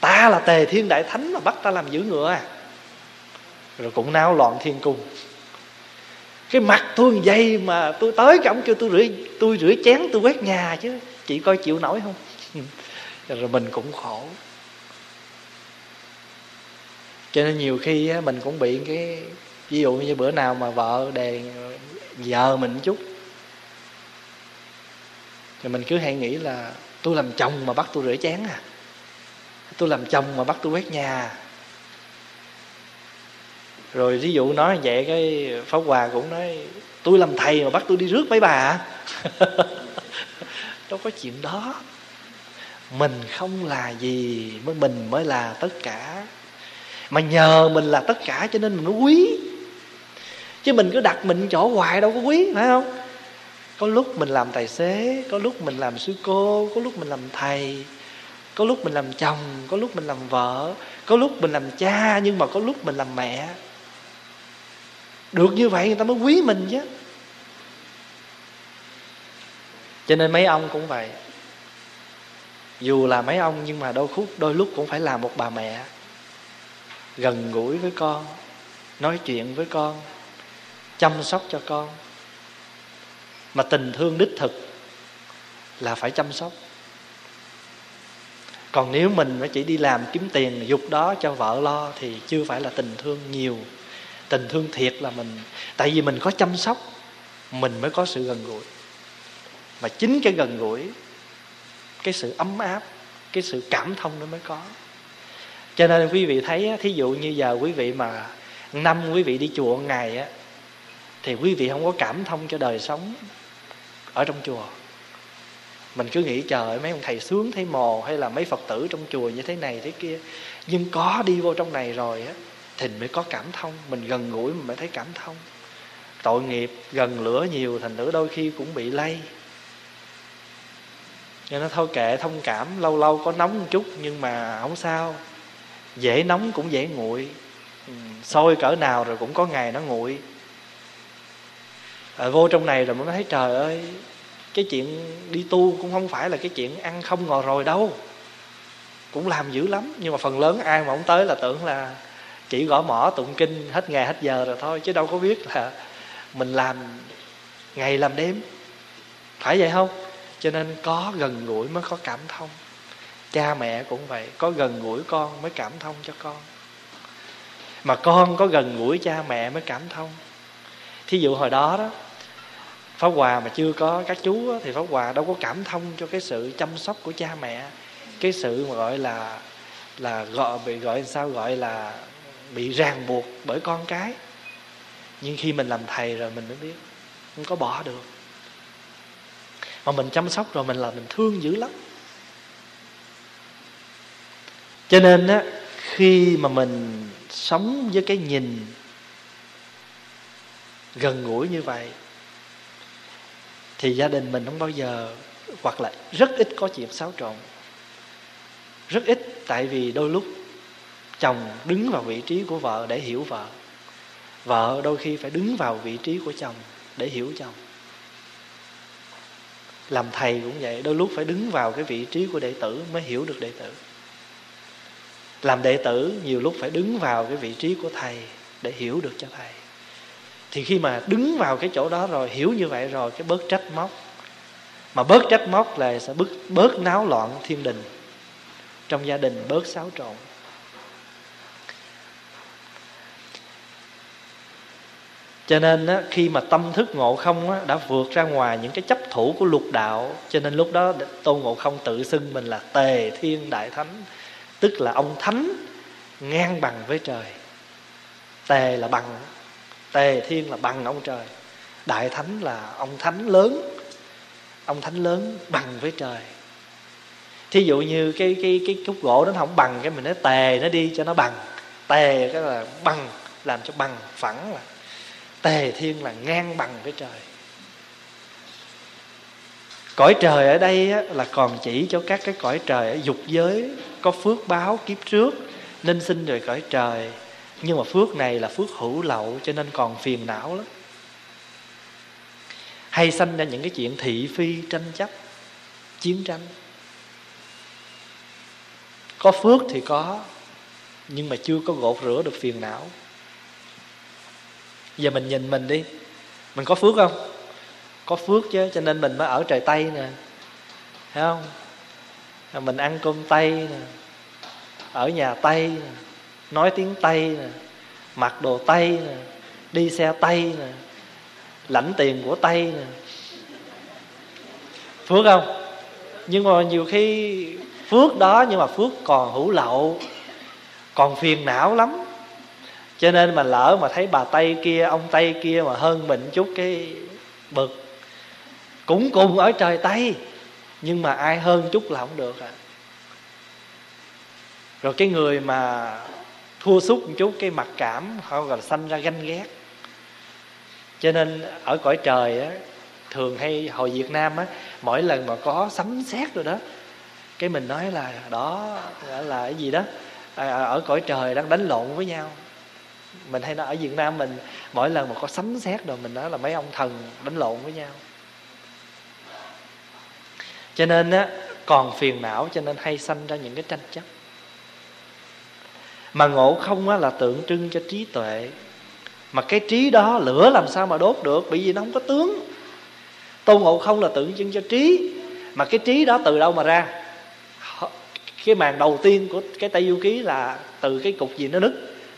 Ta là tề thiên đại thánh mà bắt ta làm giữ ngựa à rồi cũng náo loạn thiên cung. Cái mặt tôi dây mà tôi tới cái ông kêu tôi rửa tôi rửa chén, tôi quét nhà chứ. Chị coi chịu nổi không? Rồi mình cũng khổ. Cho nên nhiều khi mình cũng bị cái, ví dụ như bữa nào mà vợ đề vợ mình chút, thì mình cứ hay nghĩ là tôi làm chồng mà bắt tôi rửa chén à? Tôi làm chồng mà bắt tôi quét nhà rồi ví dụ nói vậy cái pháp hòa cũng nói, tôi làm thầy mà bắt tôi đi rước mấy bà à? đâu có chuyện đó. Mình không là gì mới mình mới là tất cả. Mà nhờ mình là tất cả cho nên mình mới quý. Chứ mình cứ đặt mình chỗ hoài đâu có quý, phải không? Có lúc mình làm tài xế, có lúc mình làm sư cô, có lúc mình làm thầy, có lúc mình làm chồng, có lúc mình làm vợ, có lúc mình làm cha nhưng mà có lúc mình làm mẹ được như vậy người ta mới quý mình chứ. Cho nên mấy ông cũng vậy. Dù là mấy ông nhưng mà đôi khúc, đôi lúc cũng phải là một bà mẹ. Gần gũi với con, nói chuyện với con, chăm sóc cho con. Mà tình thương đích thực là phải chăm sóc. Còn nếu mình chỉ đi làm kiếm tiền, dục đó cho vợ lo thì chưa phải là tình thương nhiều tình thương thiệt là mình. Tại vì mình có chăm sóc, mình mới có sự gần gũi. Mà chính cái gần gũi, cái sự ấm áp, cái sự cảm thông nó mới có. Cho nên quý vị thấy thí dụ như giờ quý vị mà năm quý vị đi chùa một ngày á, thì quý vị không có cảm thông cho đời sống ở trong chùa. Mình cứ nghĩ trời, mấy ông thầy sướng thấy mồ, hay là mấy phật tử trong chùa như thế này, thế kia. Nhưng có đi vô trong này rồi á thì mới có cảm thông. Mình gần gũi mình mới thấy cảm thông. Tội nghiệp gần lửa nhiều thành nữ đôi khi cũng bị lây. Cho nó thôi kệ thông cảm lâu lâu có nóng một chút nhưng mà không sao. Dễ nóng cũng dễ nguội. Ừ, sôi cỡ nào rồi cũng có ngày nó nguội. À, vô trong này rồi mới thấy trời ơi cái chuyện đi tu cũng không phải là cái chuyện ăn không ngồi rồi đâu. Cũng làm dữ lắm nhưng mà phần lớn ai mà không tới là tưởng là chỉ gõ mỏ tụng kinh hết ngày hết giờ rồi thôi chứ đâu có biết là mình làm ngày làm đêm. Phải vậy không? Cho nên có gần gũi mới có cảm thông. Cha mẹ cũng vậy có gần gũi con mới cảm thông cho con. Mà con có gần gũi cha mẹ mới cảm thông. Thí dụ hồi đó đó pháp hòa mà chưa có các chú đó, thì pháp hòa đâu có cảm thông cho cái sự chăm sóc của cha mẹ. Cái sự mà gọi là là gọi bị gọi sao? Gọi là bị ràng buộc bởi con cái. Nhưng khi mình làm thầy rồi mình mới biết, không có bỏ được. Mà mình chăm sóc rồi mình là mình thương dữ lắm. Cho nên á, khi mà mình sống với cái nhìn gần gũi như vậy, thì gia đình mình không bao giờ, hoặc là rất ít có chuyện xáo trộn. Rất ít, tại vì đôi lúc chồng đứng vào vị trí của vợ để hiểu vợ. Vợ đôi khi phải đứng vào vị trí của chồng để hiểu chồng. Làm thầy cũng vậy đôi lúc phải đứng vào cái vị trí của đệ tử mới hiểu được đệ tử. Làm đệ tử nhiều lúc phải đứng vào cái vị trí của thầy để hiểu được cho thầy. Thì khi mà đứng vào cái chỗ đó rồi hiểu như vậy rồi cái bớt trách móc. Mà bớt trách móc là sẽ bớt, bớt náo loạn thiên đình. Trong gia đình bớt xáo trộn. Cho nên á, khi mà tâm thức ngộ không á, đã vượt ra ngoài những cái chấp thủ của lục đạo. Cho nên lúc đó tôn ngộ không tự xưng mình là tề thiên đại thánh tức là ông thánh ngang bằng với trời. Tề là bằng tề thiên là bằng ông trời. Đại thánh là ông thánh lớn ông thánh lớn bằng với trời. Thí dụ như cái cái cái khúc gỗ nó không bằng cái mình nói tề nó đi cho nó bằng. Tề cái là bằng làm cho bằng phẳng là tề thiên là ngang bằng với trời. Cõi trời ở đây á, là còn chỉ cho các cái cõi trời ở dục giới có phước báo kiếp trước nên sinh rồi cõi trời. Nhưng mà phước này là phước hữu lậu cho nên còn phiền não lắm. Hay sanh ra những cái chuyện thị phi tranh chấp chiến tranh. Có phước thì có nhưng mà chưa có gột rửa được phiền não giờ mình nhìn mình đi. Mình có phước không? Có phước chứ, cho nên mình mới ở trời tây nè. Thấy không? Mình ăn cơm tây nè. Ở nhà tây nè. Nói tiếng tây nè. Mặc đồ tây nè. Đi xe tây nè. Lãnh tiền của tây nè. Phước không? Nhưng mà nhiều khi phước đó, nhưng mà phước còn hữu lậu. Còn phiền não lắm cho nên mà lỡ mà thấy bà tây kia ông tây kia mà hơn mình chút cái bực. Cũng cùng ở trời tây nhưng mà ai hơn chút là không được à. Rồi cái người mà thua sút một chút cái mặc cảm họ gọi là sanh ra ganh ghét. Cho nên ở cõi trời á thường hay hồi Việt Nam á mỗi lần mà có sấm sét rồi đó cái mình nói là đó là cái gì đó? À, ở cõi trời đang đánh lộn với nhau mình hay nói ở Việt Nam mình, mỗi lần mà có sấm sét rồi mình nói là mấy ông thần đánh lộn với nhau. Cho nên á, còn phiền não cho nên hay sanh ra những cái tranh chấp. Mà ngộ không á là tượng trưng cho trí tuệ. Mà cái trí đó lửa làm sao mà đốt được? Bởi vì nó không có tướng. Tu ngộ không là tượng trưng cho trí. Mà cái trí đó từ đâu mà ra? Cái màn đầu tiên của cái tây du ký là từ cái cục gì nó nứt?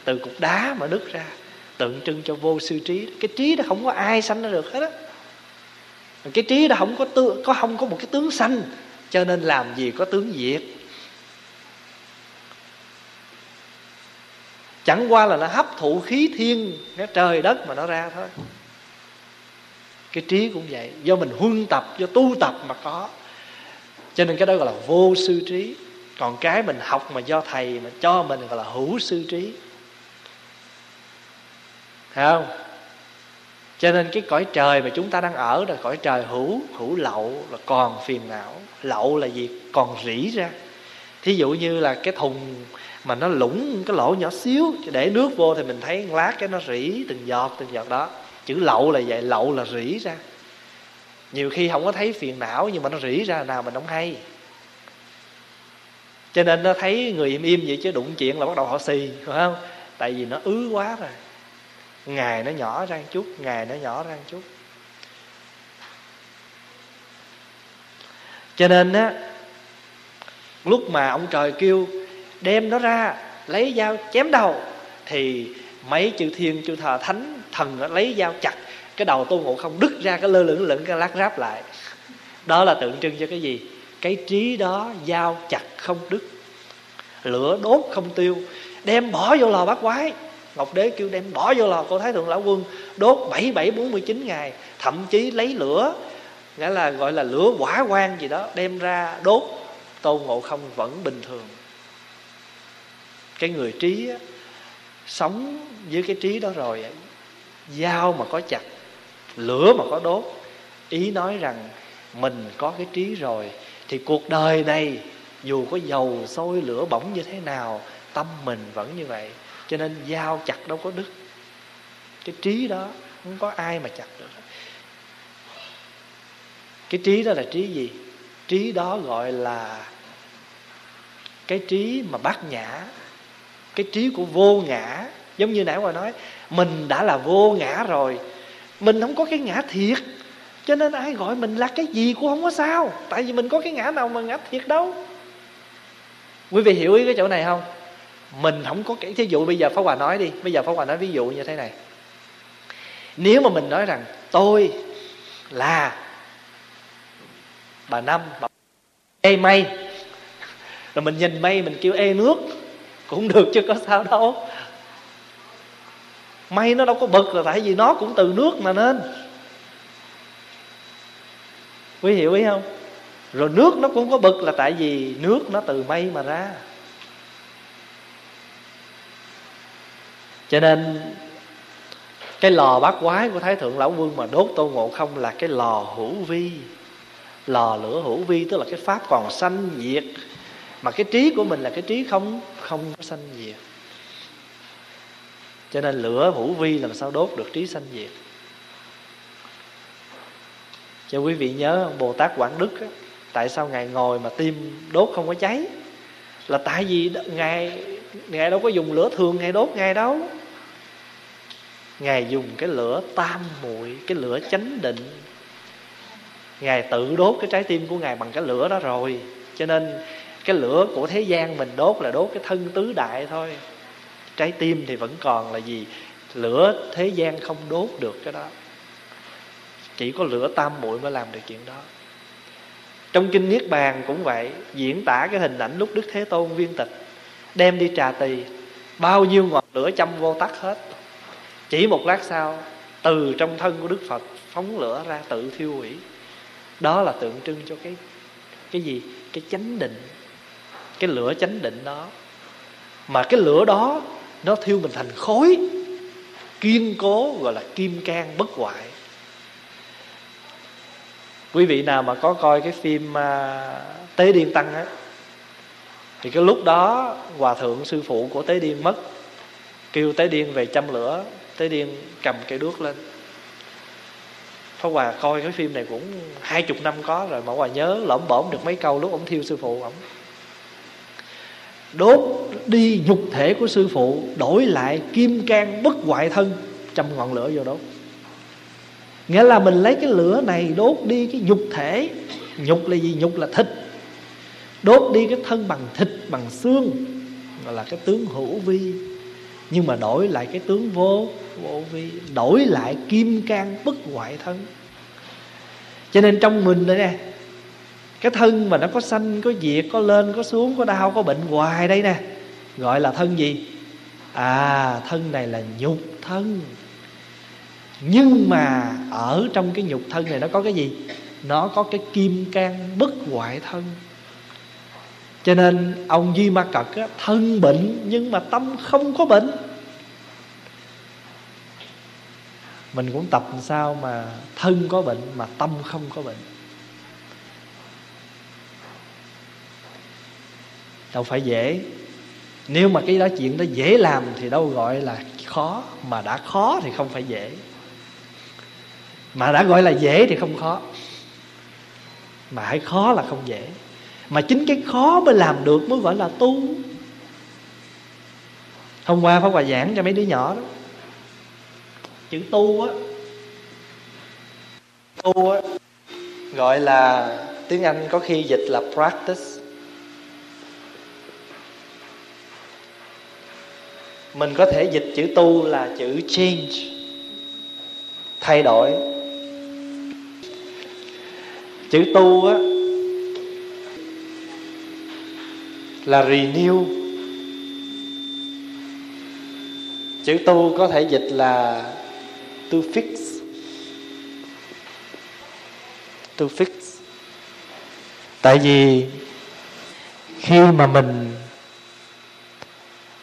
Từ cục đá mà nứt ra, tượng trưng cho vô sư trí. Cái trí đó không có ai sanh ra được hết á. Cái trí đó không có tướng có, không có một cái tướng sanh, cho nên làm gì có tướng diệt. Chẳng qua là nó hấp thụ khí thiên cái trời đất mà nó ra thôi. Cái trí cũng vậy, do mình huân tập, do tu tập mà có. Cho nên cái đó gọi là vô sư trí. Còn cái mình học mà do thầy mà cho mình gọi là hữu sư trí. Thấy không? Cho nên cái cõi trời mà chúng ta đang ở là cõi trời hữu hữu lậu là còn phiền não. Lậu là gì? Còn rỉ ra. Thí dụ như là cái thùng mà nó lũng cái lỗ nhỏ xíu, để nước vô thì mình thấy lát cái nó rỉ từng giọt từng giọt đó. Chữ lậu là vậy, lậu là rỉ ra. Nhiều khi không có thấy phiền não, nhưng mà nó rỉ ra, nào mình không hay. Cho nên nó thấy người im im vậy chứ đụng chuyện là bắt đầu họ xì, phải không? Tại vì nó ứ quá rồi ngày nó nhỏ ra chút, ngày nó nhỏ ra chút. Cho nên á, lúc mà ông trời kêu đem nó ra, lấy dao chém đầu, thì mấy chư thiên, chư thờ thánh, thần lấy dao chặt. Cái đầu tôn ngộ không đứt ra, cái lơ lửng lửng, cái lát ráp lại. Đó là tượng trưng cho cái gì? Cái trí đó dao chặt không đứt, lửa đốt không tiêu, đem bỏ vô lò bát quái ngọc đế kêu đem bỏ vô lò cô thái thượng lão quân đốt bảy bảy bốn mươi chín ngày thậm chí lấy lửa nghĩa là gọi là lửa quả quan gì đó đem ra đốt. Tôn ngộ không vẫn bình thường. Cái người trí á, sống với cái trí đó rồi dao mà có chặt lửa mà có đốt ý nói rằng mình có cái trí rồi thì cuộc đời này dù có dầu sôi lửa bỏng như thế nào tâm mình vẫn như vậy cho nên dao chặt đâu có đứt. Cái trí đó không có ai mà chặt được. Cái trí đó là trí gì? Trí đó gọi là cái trí mà bát nhã. Cái trí của vô ngã. Giống như nãy ngoài nói, mình đã là vô ngã rồi. Mình không có cái ngã thiệt. Cho nên ai gọi mình là cái gì cũng không có sao. Tại vì mình có cái ngã nào mà ngã thiệt đâu. Quý vị hiểu ý cái chỗ này không? Mình không có cái thí dụ, bây giờ phó hòa nói đi. Bây giờ phó hòa nói ví dụ như thế này. Nếu mà mình nói rằng, tôi là bà năm, bà ê mây. Rồi mình nhìn mây, mình kêu, ê nước. Cũng được chứ, có sao đâu. Mây nó đâu có bực là tại vì nó cũng từ nước mà nên. Quý hiểu ý không? Rồi nước nó cũng có bực là tại vì nước nó từ mây mà ra. Cho nên cái lò bát quái của thái thượng lão quân mà đốt tô ngộ không là cái lò hữu vi. Lò lửa hữu vi tức là cái pháp còn sanh diệt. Mà cái trí của mình là cái trí không không có sanh diệt. Cho nên lửa hữu vi làm sao đốt được trí sanh diệt? Cho quý vị nhớ bồ tát quảng đức á, tại sao ngài ngồi mà tim đốt không có cháy? Là tại vì ngài ngài đâu có dùng lửa thường ngài đốt ngài đâu ngài dùng cái lửa tam muội, cái lửa chánh định. Ngài tự đốt cái trái tim của ngài bằng cái lửa đó rồi. Cho nên cái lửa của thế gian mình đốt là đốt cái thân tứ đại thôi. Trái tim thì vẫn còn là gì? Lửa thế gian không đốt được cái đó. Chỉ có lửa tam muội mới làm được chuyện đó. Trong kinh niết bàn cũng vậy, diễn tả cái hình ảnh lúc đức thế tôn viên tịch, đem đi trà tỳ, bao nhiêu ngọn lửa châm vô tắt hết chỉ một lát sau từ trong thân của đức phật phóng lửa ra tự thiêu hủy. Đó là tượng trưng cho cái cái gì? Cái chánh định. Cái lửa chánh định đó. Mà cái lửa đó nó thiêu mình thành khối kiên cố gọi là kim can bất hoại. Quý vị nào mà có coi cái phim uh, tế điên tăng á thì cái lúc đó hòa thượng sư phụ của tế điên mất kêu tế điên về châm lửa tế điên cầm cây đuốc lên. Pháp Hòa coi cái phim này cũng hai chục năm có rồi, Mà Hòa nhớ lỗm bổm được mấy câu lúc ông thiêu sư phụ ổng Đốt đi nhục thể của sư phụ, Đổi lại kim can bất hoại thân Châm ngọn lửa vô đốt. Nghĩa là mình lấy cái lửa này Đốt đi cái nhục thể. Nhục là gì? Nhục là thịt. Đốt đi cái thân bằng thịt, bằng xương, Gọi là cái tướng hữu vi. Nhưng mà đổi lại cái tướng vô vô vi, đổi lại kim can bất hoại thân. Cho nên trong mình đây nè, cái thân mà nó có sanh, có diệt, có lên, có xuống, có đau, có bệnh hoài đây nè, gọi là thân gì? À thân này là nhục thân. Nhưng mà ở trong cái nhục thân này nó có cái gì? Nó có cái kim can bất hoại thân cho nên ông Duy Ma Cật á, thân bệnh nhưng mà tâm không có bệnh. Mình cũng tập làm sao mà thân có bệnh mà tâm không có bệnh. Đâu phải dễ. Nếu mà cái đó chuyện đó dễ làm thì đâu gọi là khó. Mà đã khó thì không phải dễ. Mà đã gọi là dễ thì không khó. Mà hãy khó là không dễ mà chính cái khó mới làm được mới gọi là tu. Hôm qua pháp hòa giảng cho mấy đứa nhỏ đó. Chữ tu á tu á, gọi là tiếng anh có khi dịch là practice. Mình có thể dịch chữ tu là chữ change, thay đổi. Chữ tu á là renew. Chữ tu có thể dịch là to fix. To fix. Tại vì khi mà mình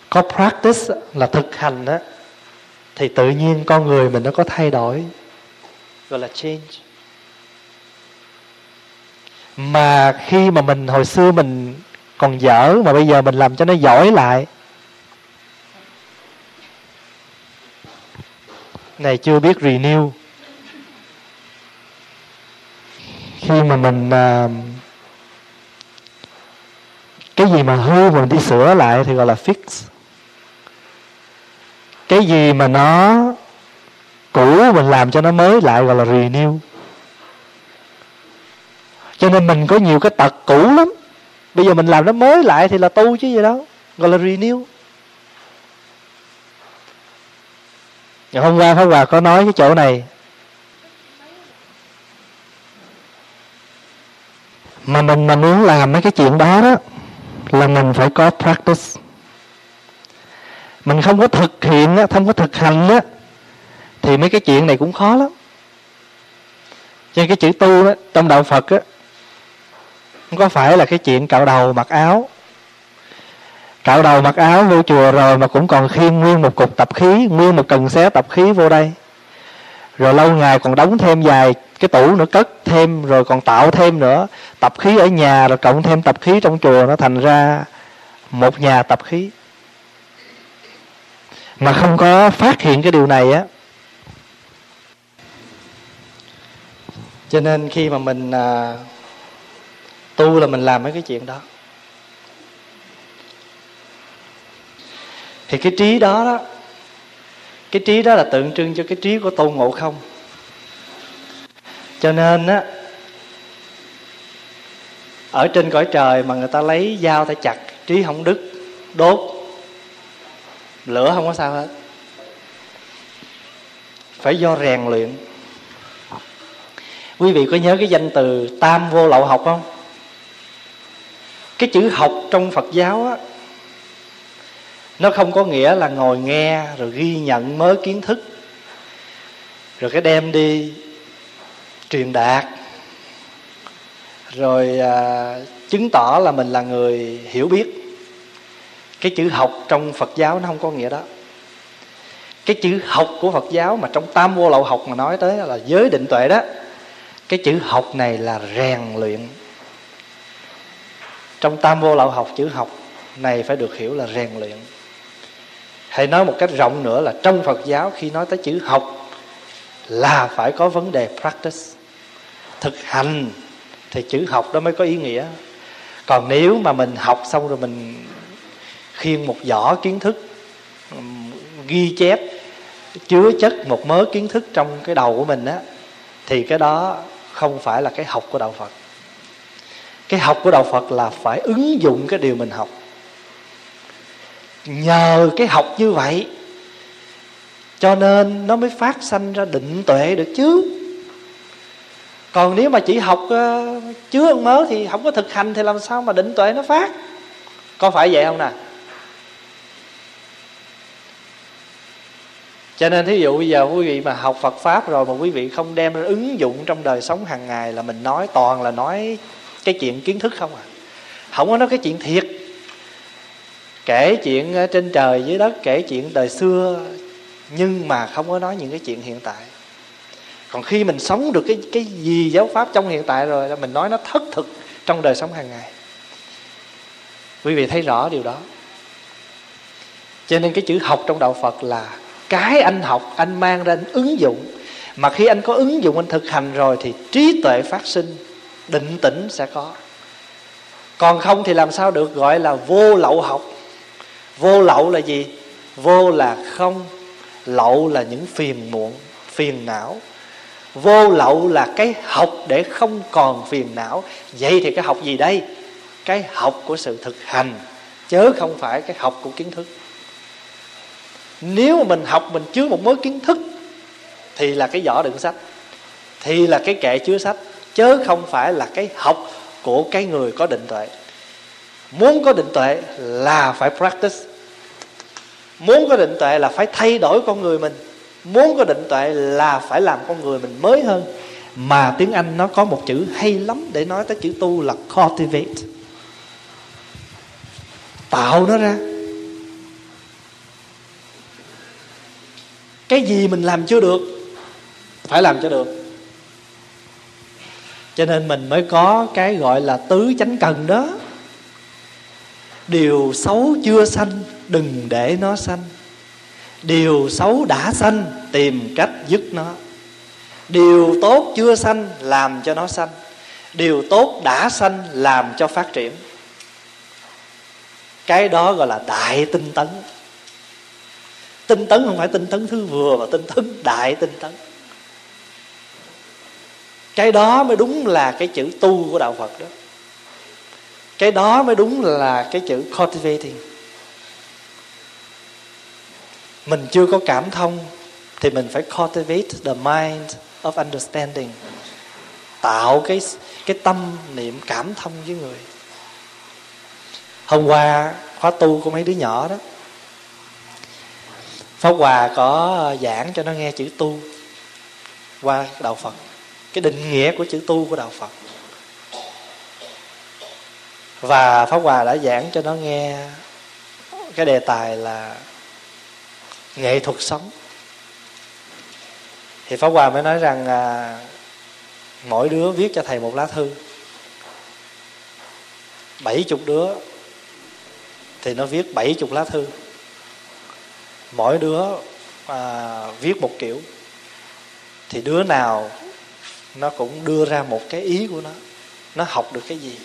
có practice là thực hành á, thì tự nhiên con người mình nó có thay đổi, gọi là change. Mà khi mà mình, hồi xưa mình còn dở mà bây giờ mình làm cho nó giỏi lại. Này chưa biết renew. Khi mà mình uh, cái gì mà hư mà mình đi sửa lại thì gọi là fix. Cái gì mà nó cũ mình làm cho nó mới lại gọi là renew. Cho nên mình có nhiều cái tật cũ lắm bây giờ mình làm nó mới lại thì là tu chứ gì đâu gọi là renew. Ngày hôm qua Pháp Hòa có nói cái chỗ này. Mà mình mà muốn làm mấy cái chuyện đó đó Là mình phải có practice. Mình không có thực hiện á, không có thực hành á Thì mấy cái chuyện này cũng khó lắm. Cho nên cái chữ tu đó, trong đạo Phật á không có phải là cái chuyện cạo đầu mặc áo. Cạo đầu mặc áo vô chùa rồi mà cũng còn khiêng nguyên một cục tập khí nguyên một cần xé tập khí vô đây. Rồi lâu ngày còn đóng thêm vài cái tủ nữa cất thêm rồi còn tạo thêm nữa tập khí ở nhà rồi cộng thêm tập khí trong chùa nó thành ra một nhà tập khí. Mà không có phát hiện cái điều này á. Cho nên khi mà mình à, tu là mình làm mấy cái chuyện đó. Thì cái trí đó đó, cái trí đó là tượng trưng cho cái trí của tôn ngộ không. Cho nên á, ở trên cõi trời mà người ta lấy dao ta chặt, trí không đứt, đốt, lửa không có sao hết. Phải do rèn luyện. Quý vị có nhớ cái danh từ tam vô lậu học không? Cái chữ học trong phật giáo á nó không có nghĩa là ngồi nghe rồi ghi nhận mới kiến thức rồi cái đem đi truyền đạt rồi à, chứng tỏ là mình là người hiểu biết. Cái chữ học trong phật giáo nó không có nghĩa đó. Cái chữ học của phật giáo mà trong tam vô lậu học mà nói tới là giới định tuệ đó cái chữ học này là rèn luyện trong tam vô lậu học chữ học này phải được hiểu là rèn luyện. Hay nói một cách rộng nữa là trong phật giáo khi nói tới chữ học là phải có vấn đề practice. Thực hành thì chữ học đó mới có ý nghĩa. Còn nếu mà mình học xong rồi mình khiêng một giỏ kiến thức, ghi chép, chứa chất một mớ kiến thức trong cái đầu của mình á, thì cái đó không phải là cái học của đạo phật cái học của đạo phật là phải ứng dụng cái điều mình học. Nhờ cái học như vậy cho nên nó mới phát sanh ra định tuệ được chứ. Còn nếu mà chỉ học uh, chứa ăn mớ thì không có thực hành thì làm sao mà định tuệ nó phát? Có phải vậy không nè? Cho nên thí dụ bây giờ quý vị mà học Phật pháp rồi mà quý vị không đem ra ứng dụng trong đời sống hàng ngày là mình nói toàn là nói cái chuyện kiến thức không à. Không có nói cái chuyện thiệt. Kể chuyện trên trời dưới đất, kể chuyện đời xưa, nhưng mà không có nói những cái chuyện hiện tại. Còn khi mình sống được cái cái gì giáo pháp trong hiện tại rồi là mình nói nó thất thực trong đời sống hàng ngày. Quý vị thấy rõ điều đó. Cho nên cái chữ học trong đạo phật là cái anh học, anh mang ra anh ứng dụng. Mà khi anh có ứng dụng, anh thực hành rồi thì trí tuệ phát sinh định tĩnh sẽ có. Còn không thì làm sao được gọi là vô lậu học. Vô lậu là gì? Vô là không, lậu là những phiền muộn, phiền não. Vô lậu là cái học để không còn phiền não. Vậy thì cái học gì đây? Cái học của sự thực hành chớ không phải cái học của kiến thức. Nếu mà mình học mình chứa một mớ kiến thức, thì là cái vỏ đựng sách, thì là cái kệ chứa sách chớ không phải là cái học của cái người có định tuệ. Muốn có định tuệ là phải practice. Muốn có định tuệ là phải thay đổi con người mình. Muốn có định tuệ là phải làm con người mình mới hơn. Mà tiếng anh nó có một chữ hay lắm để nói tới chữ tu là cultivate. Tạo nó ra. Cái gì mình làm chưa được, phải làm cho được cho nên mình mới có cái gọi là tứ chánh cần đó. Điều xấu chưa sanh, đừng để nó sanh. Điều xấu đã sanh, tìm cách dứt nó. Điều tốt chưa sanh, làm cho nó sanh. Điều tốt đã sanh, làm cho phát triển. Cái đó gọi là đại tinh tấn. Tinh tấn không phải tinh tấn thứ vừa mà tinh tấn đại tinh tấn cái đó mới đúng là cái chữ tu của đạo phật đó. Cái đó mới đúng là cái chữ cultivating. Mình chưa có cảm thông thì mình phải cultivate the mind of understanding. Tạo cái cái tâm niệm cảm thông với người. Hôm qua khóa tu của mấy đứa nhỏ đó, Pháp Hòa có giảng cho nó nghe chữ tu qua đạo Phật cái định nghĩa của chữ tu của đạo Phật. Và Pháp Hòa đã giảng cho nó nghe cái đề tài là nghệ thuật sống. Thì Pháp Hòa mới nói rằng à, mỗi đứa viết cho thầy một lá thư. Bảy chục đứa thì nó viết bảy chục lá thư. Mỗi đứa à, viết một kiểu. Thì đứa nào nó cũng đưa ra một cái ý của nó. Nó học được cái gì?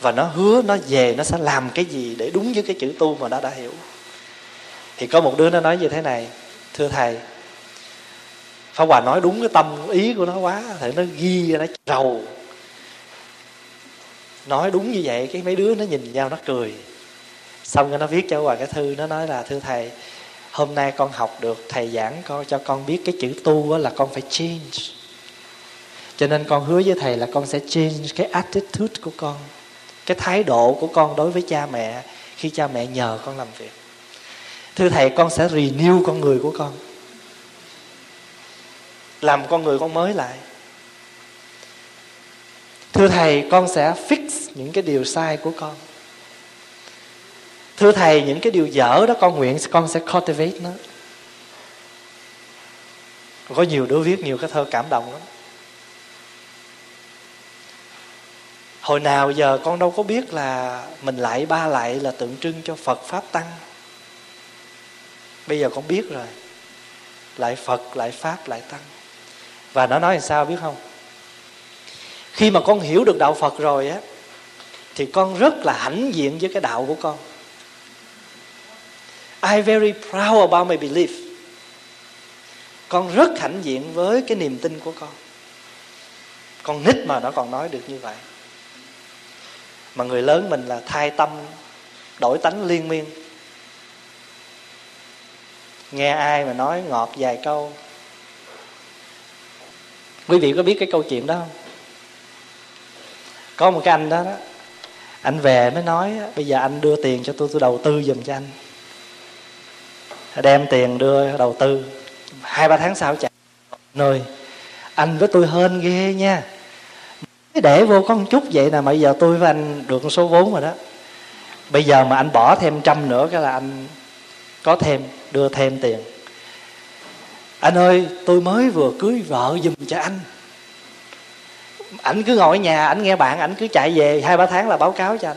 Và nó hứa nó về nó sẽ làm cái gì để đúng với cái chữ tu mà nó đã hiểu. Thì có một đứa nó nói như thế này, thưa thầy, Pháp Hòa nói đúng cái tâm ý của nó quá Thì nó ghi nó rầu Nói đúng như vậy, Cái mấy đứa nó nhìn nhau nó cười. Xong rồi nó viết cho Hòa cái thư, Nó nói là, thưa thầy, Hôm nay con học được thầy giảng con, cho con biết Cái chữ tu là con phải change. Cho nên con hứa với thầy là con sẽ change cái attitude của con, Cái thái độ của con đối với cha mẹ Khi cha mẹ nhờ con làm việc. Thưa thầy, con sẽ renew con người của con, làm con người con mới lại. Thưa thầy, con sẽ fix những cái điều sai của con. Thưa thầy, những cái điều dở đó con nguyện con sẽ cultivate nó. Có nhiều đứa viết nhiều cái thơ cảm động lắm. Hồi nào giờ con đâu có biết là mình lại ba lại là tượng trưng cho phật pháp tăng. Bây giờ con biết rồi. Lại phật lại pháp lại tăng. Và nó nói làm sao biết không? Khi mà con hiểu được đạo phật rồi á, thì con rất là hãnh diện với cái đạo của con. I very proud about my belief. Con rất hãnh diện với cái niềm tin của con. Con nít mà nó còn nói được như vậy mà người lớn mình là thay tâm đổi tánh liên miên. Nghe ai mà nói ngọt vài câu. Quý vị có biết cái câu chuyện đó không? Có một cái anh đó, đó anh về mới nói bây giờ anh đưa tiền cho tôi tôi đầu tư giùm cho anh. Đem tiền đưa đầu tư. Hai ba tháng sau chạy nơi anh với tôi hên ghê nha để vô có một chút vậy nè bây giờ tôi với anh được số vốn rồi đó. Bây giờ mà anh bỏ thêm trăm nữa cái là anh có thêm, đưa thêm tiền. Anh ơi, tôi mới vừa cưới vợ giùm cho anh. Anh cứ ngồi ở nhà, anh nghe bạn, anh cứ chạy về hai ba tháng là báo cáo cho anh.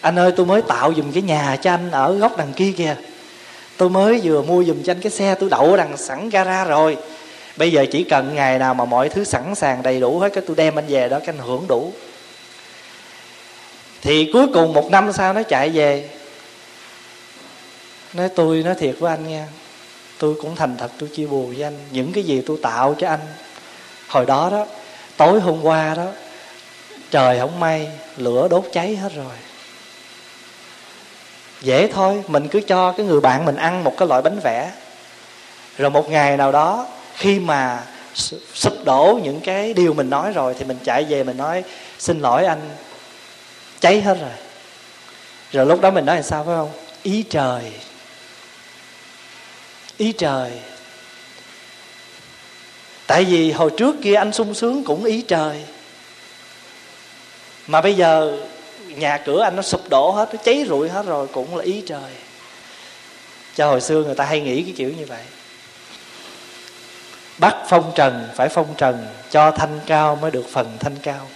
Anh ơi, tôi mới tạo dùm cái nhà cho anh ở góc đằng kia kìa. Tôi mới vừa mua dùm cho anh cái xe tôi đậu ở đằng sẵn gara rồi bây giờ chỉ cần ngày nào mà mọi thứ sẵn sàng, đầy đủ hết, cái tôi đem anh về đó, cái anh hưởng đủ. Thì cuối cùng một năm sau nó chạy về. Nói, tôi nói thiệt với anh nha, tôi cũng thành thật, tôi chia buồn với anh. Những cái gì tôi tạo cho anh hồi đó đó, tối hôm qua đó, trời không may, lửa đốt cháy hết rồi. Dễ thôi, mình cứ cho cái người bạn mình ăn một cái loại bánh vẽ. Rồi một ngày nào đó khi mà sụp đổ những cái điều mình nói rồi thì mình chạy về mình nói, xin lỗi anh, cháy hết rồi. Rồi lúc đó mình nói làm sao, phải không? Ý trời ý trời. Tại vì hồi trước kia anh sung sướng cũng ý trời. Mà bây giờ nhà cửa anh nó sụp đổ hết, nó cháy rụi hết rồi cũng là ý trời. Cho hồi xưa người ta hay nghĩ cái kiểu như vậy bắt phong trần, phải phong trần, cho thanh cao mới được phần thanh cao.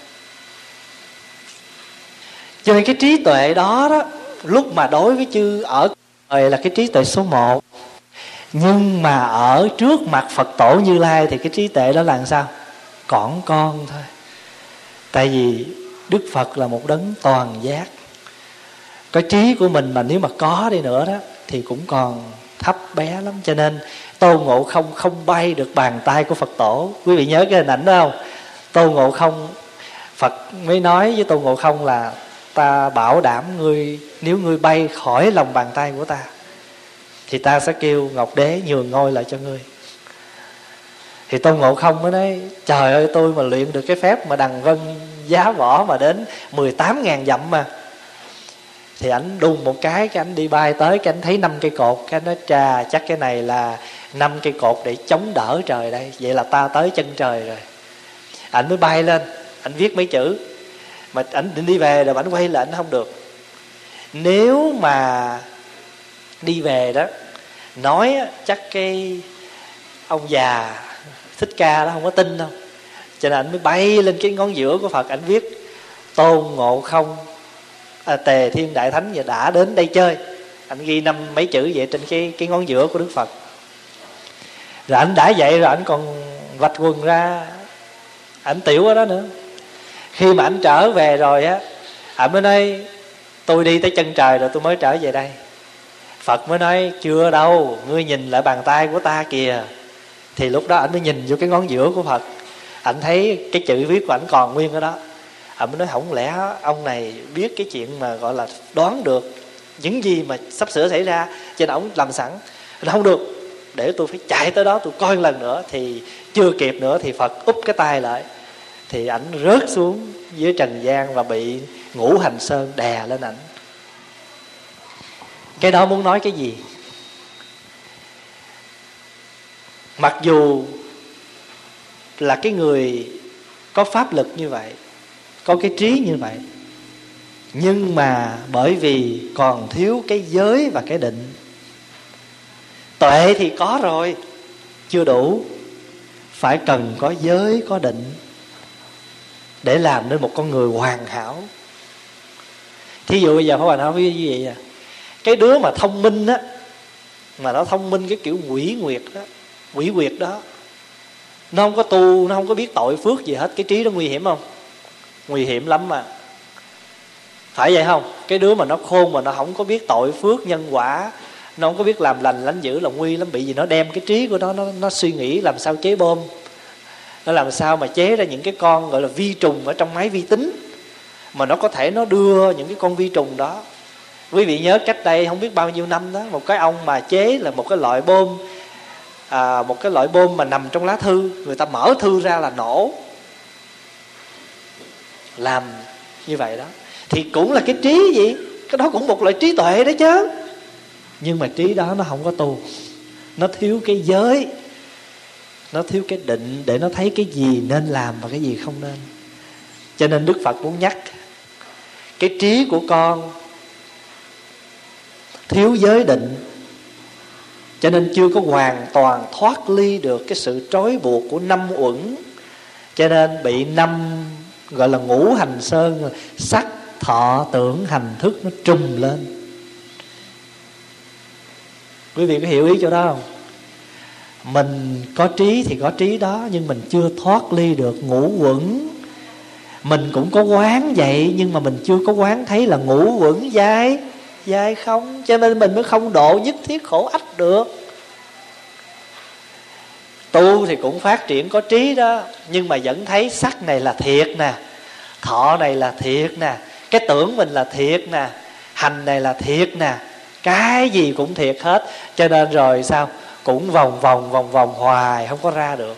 Cho nên cái trí tuệ đó đó, lúc mà đối với chư ở đời là cái trí tuệ số một. Nhưng mà ở trước mặt phật tổ như lai thì cái trí tuệ đó là làm sao? Còn con thôi. Tại vì đức phật là một đấng toàn giác. Cái trí của mình mà nếu mà có đi nữa đó, thì cũng còn thấp bé lắm. Cho nên tôn ngộ không không bay được bàn tay của phật tổ. Quý vị nhớ cái hình ảnh đó không? Tôn ngộ không, phật mới nói với tôn ngộ không là ta bảo đảm ngươi, nếu ngươi bay khỏi lòng bàn tay của ta, thì ta sẽ kêu ngọc đế nhường ngôi lại cho ngươi. Thì tôn ngộ không mới nói, trời ơi, tôi mà luyện được cái phép mà đằng vân giá võ mà đến 18 ngàn dặm mà. Thì ảnh đun một cái cái ảnh đi bay tới, cái ảnh thấy năm cây cột, cái nó trà chắc cái này là năm cây cột để chống đỡ trời đây. Vậy là ta tới chân trời rồi. Ảnh mới bay lên. Ảnh viết mấy chữ. Mà ảnh định đi về rồi ảnh quay lại ảnh không được. Nếu mà đi về đó nói chắc cái ông già thích ca đó không có tin đâu. Cho nên ảnh mới bay lên cái ngón giữa của phật ảnh viết tôn ngộ không? À, tề thiên đại thánh và đã đến đây chơi. Anh ghi năm mấy chữ vậy trên cái cái ngón giữa của đức phật rồi anh đã vậy rồi anh còn vạch quần ra. Ảnh tiểu ở đó nữa. Khi mà anh trở về rồi á, ảnh mới nói, tôi đi tới chân trời rồi tôi mới trở về đây. Phật mới nói, chưa đâu, ngươi nhìn lại bàn tay của ta kìa. Thì lúc đó ảnh mới nhìn vô cái ngón giữa của phật. Ảnh thấy cái chữ viết của ảnh còn nguyên ở đó. Ảnh mới nói, không lẽ ông này biết cái chuyện mà gọi là đoán được những gì mà sắp sửa xảy ra, cho nên ông làm sẵn? Không được để tôi phải chạy tới đó tôi coi lần nữa, thì chưa kịp nữa thì phật úp cái tay lại, thì ảnh rớt xuống dưới trần gian và bị ngũ hành sơn đè lên ảnh. Cái đó muốn nói cái gì? Mặc dù là cái người có pháp lực như vậy, có cái trí như vậy, nhưng mà bởi vì còn thiếu cái giới và cái định tuệ thì có rồi. Chưa đủ. Phải cần có giới, có định để làm nên một con người hoàn hảo. Thí dụ bây giờ phải nói với như vậy à cái đứa mà thông minh á, mà nó thông minh cái kiểu quỷ nguyệt đó quỷ quyệt đó, nó không có tu, nó không có biết tội phước gì hết, cái trí đó nguy hiểm không? Nguy hiểm lắm mà. Phải vậy không? Cái đứa mà nó khôn mà nó không có biết tội phước nhân quả nó không có biết làm lành lánh dữ là nguy lắm bị gì nó đem cái trí của nó nó, nó suy nghĩ làm sao chế bom. Nó làm sao mà chế ra những cái con gọi là vi trùng ở trong máy vi tính mà nó có thể nó đưa những cái con vi trùng đó. Quý vị nhớ cách đây không biết bao nhiêu năm đó một cái ông mà chế là một cái loại bom à, một cái loại bom mà nằm trong lá thư. Người ta mở thư ra là nổ. Làm như vậy đó. Thì cũng là cái trí gì? Cái đó cũng một loại trí tuệ đó chứ nhưng mà trí đó nó không có tu. Nó thiếu cái giới. Nó thiếu cái định để nó thấy cái gì nên làm và cái gì không nên. Cho nên đức phật muốn nhắc, cái trí của con thiếu giới định. Cho nên chưa có hoàn toàn thoát ly được cái sự trói buộc của năm uẩn. Cho nên bị năm, gọi là ngũ hành sơn, sắc, thọ, tưởng, hành thức nó trùm lên quý vị có hiểu ý chỗ đó không? Mình có trí thì có trí đó, nhưng mình chưa thoát ly được ngũ quẩn. Mình cũng có quán vậy, nhưng mà mình chưa có quán thấy là ngũ quẩn dai dai không. Cho nên mình mới không độ nhất thiết khổ ách được. Tu thì cũng phát triển có trí đó, nhưng mà vẫn thấy sắc này là thiệt nè, thọ này là thiệt nè, cái tưởng mình là thiệt nè, hành này là thiệt nè cái gì cũng thiệt hết. Cho nên rồi sao? Cũng vòng vòng vòng vòng hoài, không có ra được.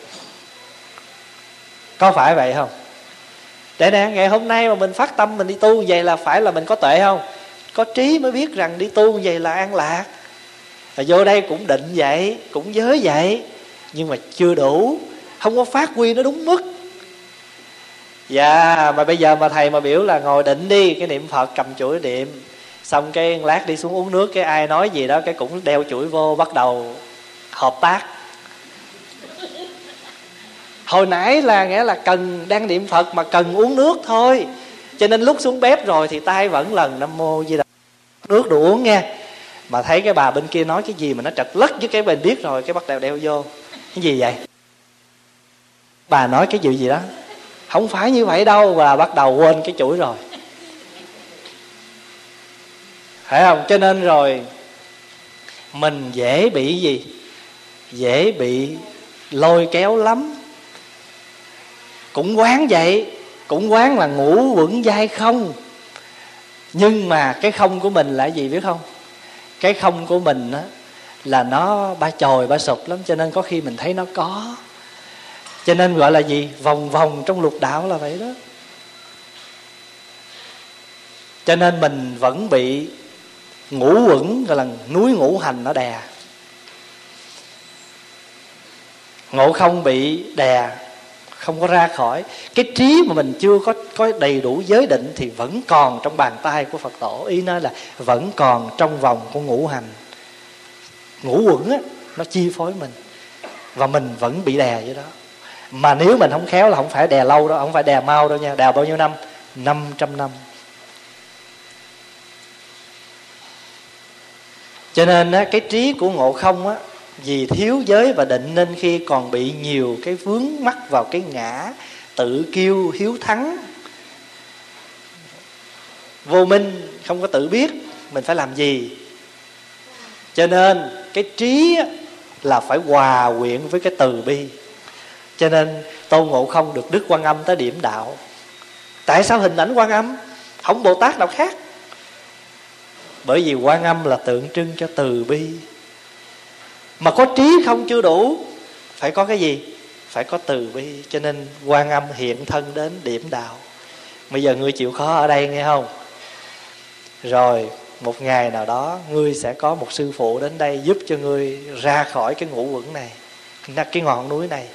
Có phải vậy không? Để nè, ngày hôm nay mà mình phát tâm mình đi tu vậy là phải là mình có tuệ không? Có trí mới biết rằng đi tu vậy là an lạc. Và vô đây cũng định vậy, cũng giới vậy. Nhưng mà chưa đủ. Không có phát huy nó đúng mức. Dạ mà bây giờ mà thầy mà biểu là ngồi định đi, cái niệm phật cầm chuỗi niệm xong cái lát đi xuống uống nước, cái ai nói gì đó cái cũng đeo chuỗi vô, bắt đầu hợp tác. Hồi nãy là nghĩa là cần đang niệm phật mà cần uống nước thôi. Cho nên lúc xuống bếp rồi thì tay vẫn lần nam mô di đà nước đủ uống nghe mà thấy cái bà bên kia nói cái gì mà nó trật lất với cái bên biết rồi, cái bắt đầu đeo vô. Cái gì vậy? Bà nói cái gì gì đó? Không phải như vậy đâu và bắt đầu quên cái chuỗi rồi phải không? Cho nên rồi, mình dễ bị gì? Dễ bị lôi kéo lắm. Cũng quán vậy, cũng quán là ngủ vững dai không. Nhưng mà cái không của mình là gì biết không? Cái không của mình á, là nó, ba chồi, ba sụp lắm. Cho nên có khi mình thấy nó có. Cho nên gọi là gì? Vòng vòng trong lục đạo là vậy đó. Cho nên mình vẫn bị ngủ quẩn, gọi là núi ngũ hành nó đè. Ngộ không bị đè, không có ra khỏi. Cái trí mà mình chưa có có đầy đủ giới định thì vẫn còn trong bàn tay của phật tổ. Ý nói là vẫn còn trong vòng của ngũ hành. Ngũ quẩn á, nó chi phối mình và mình vẫn bị đè vậy đó. Mà nếu mình không khéo là không phải đè lâu đâu, không phải đè mau đâu nha, đè bao nhiêu năm? 500 năm. Cho nên á, cái trí của ngộ không á vì thiếu giới và định nên khi còn bị nhiều cái vướng mắc vào cái ngã tự kiêu hiếu thắng vô minh không có tự biết mình phải làm gì. Cho nên cái trí là phải hòa quyện với cái từ bi. Cho nên tôn ngộ không được đức quan âm tới điểm đạo. Tại sao hình ảnh quan âm? Không bồ tát nào khác bởi vì quan âm là tượng trưng cho từ bi. Mà có trí không chưa đủ, phải có cái gì? Phải có từ bi. Cho nên quan âm hiện thân đến điểm đạo. Bây giờ ngươi chịu khó ở đây nghe không? Rồi, một ngày nào đó, ngươi sẽ có một sư phụ đến đây giúp cho ngươi ra khỏi cái ngũ quẩn này cái ngọn núi này.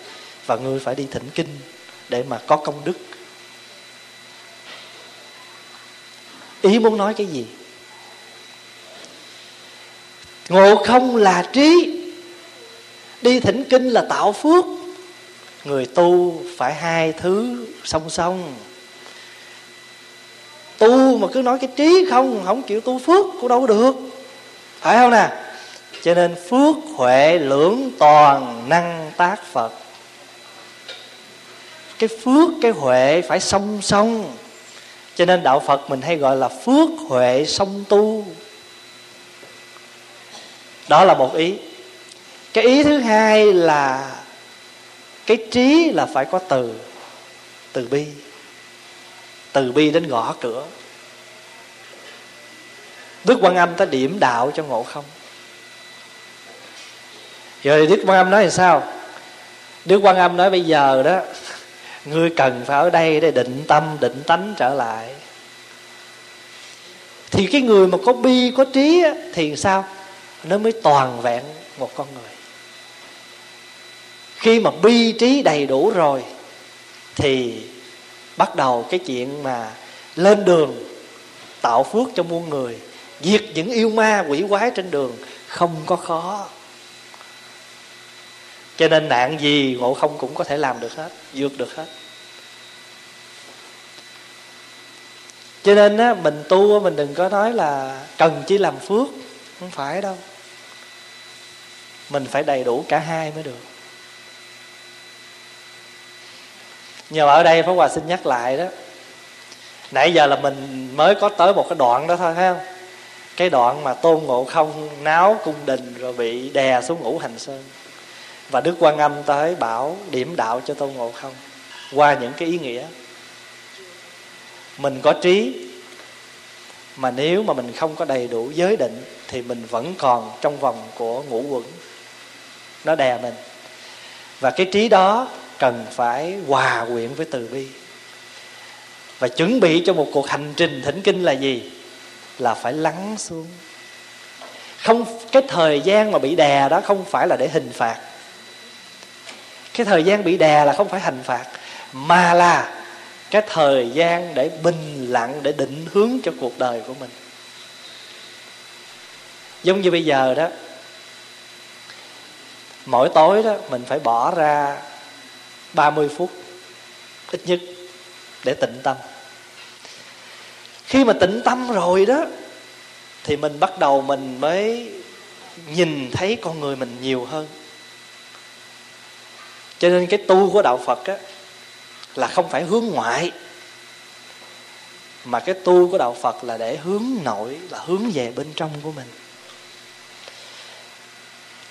Và ngươi phải đi thỉnh kinh để mà có công đức. Ý muốn nói cái gì? Ngộ không là trí. Đi thỉnh kinh là tạo phước. Người tu phải hai thứ song song. Tu mà cứ nói cái trí không không chịu tu phước cũng đâu được. Phải không nè? Cho nên phước huệ lưỡng toàn năng tác phật. Cái phước, cái huệ phải song song. Cho nên đạo phật mình hay gọi là phước huệ song tu đó là một ý. Cái ý thứ hai là cái trí là phải có từ từ bi. Từ bi đến gõ cửa. Đức quan âm ta điểm đạo cho ngộ không? Rồi đức quan âm nói là sao? Đức quan âm nói bây giờ đó ngươi cần phải ở đây để định tâm định tánh trở lại. Thì cái người mà có bi có trí á, thì sao? Nó mới toàn vẹn một con người. Khi mà bi trí đầy đủ rồi, thì bắt đầu cái chuyện mà lên đường, tạo phước cho muôn người, diệt những yêu ma, quỷ quái trên đường, không có khó. Cho nên nạn gì ngộ không cũng có thể làm được hết, vượt được hết. Cho nên á, mình tu mình đừng có nói là cần chỉ làm phước, không phải đâu mình phải đầy đủ cả hai mới được. Nhưng mà ở đây Pháp Hòa xin nhắc lại đó. Nãy giờ là mình mới có tới một cái đoạn đó thôi, thấy không? Cái đoạn mà tôn ngộ không náo cung đình Rồi bị đè xuống ngũ hành sơn. Và Đức Quan Âm tới bảo điểm đạo cho tôn ngộ không Qua những cái ý nghĩa. Mình có trí, Mà nếu mà mình không có đầy đủ giới định Thì mình vẫn còn trong vòng của ngũ quẩn. Nó đè mình. Và cái trí đó cần phải hòa quyện với từ bi. Và chuẩn bị cho một cuộc hành trình thỉnh kinh là gì? Là phải lắng xuống. Không, cái thời gian mà bị đè đó không phải là để hình phạt. Cái thời gian bị đè là không phải hình phạt, mà là cái thời gian để bình lặng, để định hướng cho cuộc đời của mình. Giống như bây giờ đó mỗi tối đó, mình phải bỏ ra 30 phút, ít nhất, để tĩnh tâm. Khi mà tĩnh tâm rồi đó, thì mình bắt đầu mình mới nhìn thấy con người mình nhiều hơn. Cho nên cái tu của đạo phật á, là không phải hướng ngoại, mà cái tu của đạo phật là để hướng nội, là hướng về bên trong của mình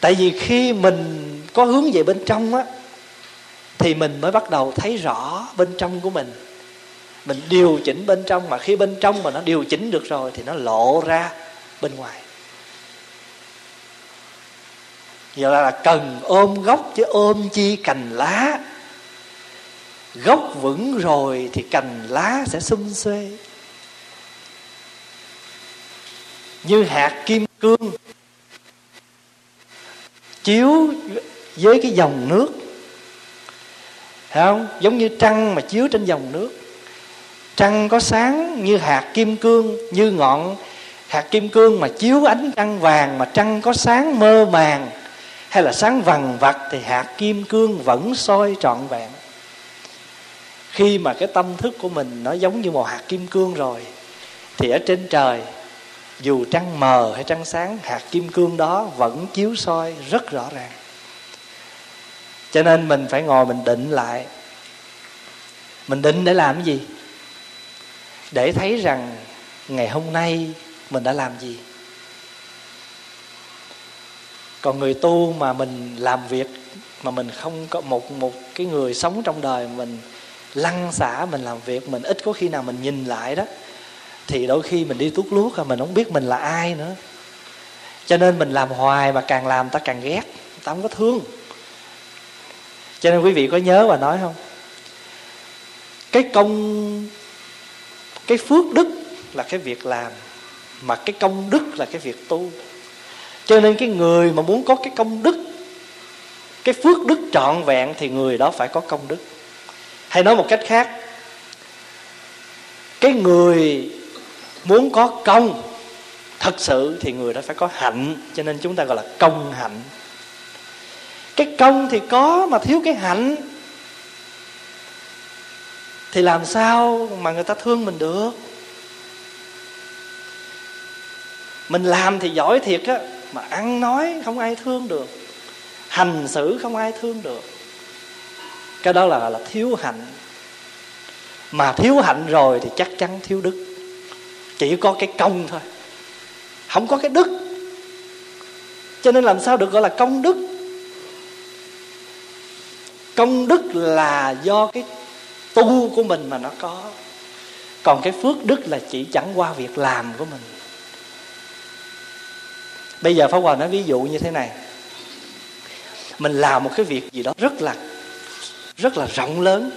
tại vì khi mình có hướng về bên trong á, thì mình mới bắt đầu thấy rõ bên trong của mình. Mình điều chỉnh bên trong, mà khi bên trong mà nó điều chỉnh được rồi thì nó lộ ra bên ngoài. Giờ là cần ôm gốc chứ ôm chi cành lá. Gốc vững rồi thì cành lá sẽ xum xuê. Như hạt kim cương chiếu với cái dòng nước. Thấy không? Giống như trăng mà chiếu trên dòng nước. Trăng có sáng như hạt kim cương, như ngọn hạt kim cương mà chiếu ánh trăng vàng, mà trăng có sáng mơ màng. Hay là sáng vằn vặt thì hạt kim cương vẫn soi trọn vẹn. Khi mà cái tâm thức của mình nó giống như một hạt kim cương rồi, thì ở trên trời dù trăng mờ hay trăng sáng, hạt kim cương đó vẫn chiếu soi rất rõ ràng. Cho nên mình phải ngồi mình định lại. Mình định để làm cái gì? Để thấy rằng ngày hôm nay mình đã làm gì. Còn người tu mà mình làm việc, mà mình không có một một cái người sống trong đời mình lăn xả mình làm việc, mình ít có khi nào mình nhìn lại đó thì đôi khi mình đi tuốt luốt mà mình không biết mình là ai nữa. Cho nên mình làm hoài mà càng làm ta càng ghét, ta không có thương. Cho nên quý vị có nhớ và nói không? Cái công, cái phước đức là cái việc làm, mà cái công đức là cái việc tu. Cho nên cái người mà muốn có cái công đức, cái phước đức trọn vẹn thì người đó phải có công đức. Hay nói một cách khác, cái người muốn có công, thật sự thì người đó phải có hạnh, cho nên chúng ta gọi là công hạnh. Cái công thì có mà thiếu cái hạnh, thì làm sao mà người ta thương mình được? Mình làm thì giỏi thiệt á, mà ăn nói không ai thương được, hành xử không ai thương được. Cái đó là là thiếu hạnh. Mà thiếu hạnh rồi thì chắc chắn thiếu đức chỉ có cái công thôi. Không có cái đức. Cho nên làm sao được gọi là công đức? Công đức là do cái tu của mình mà nó có. Còn cái phước đức là chỉ chẳng qua việc làm của mình. Bây giờ pháp hòa nói ví dụ như thế này. Mình làm một cái việc gì đó rất là rất là rộng lớn.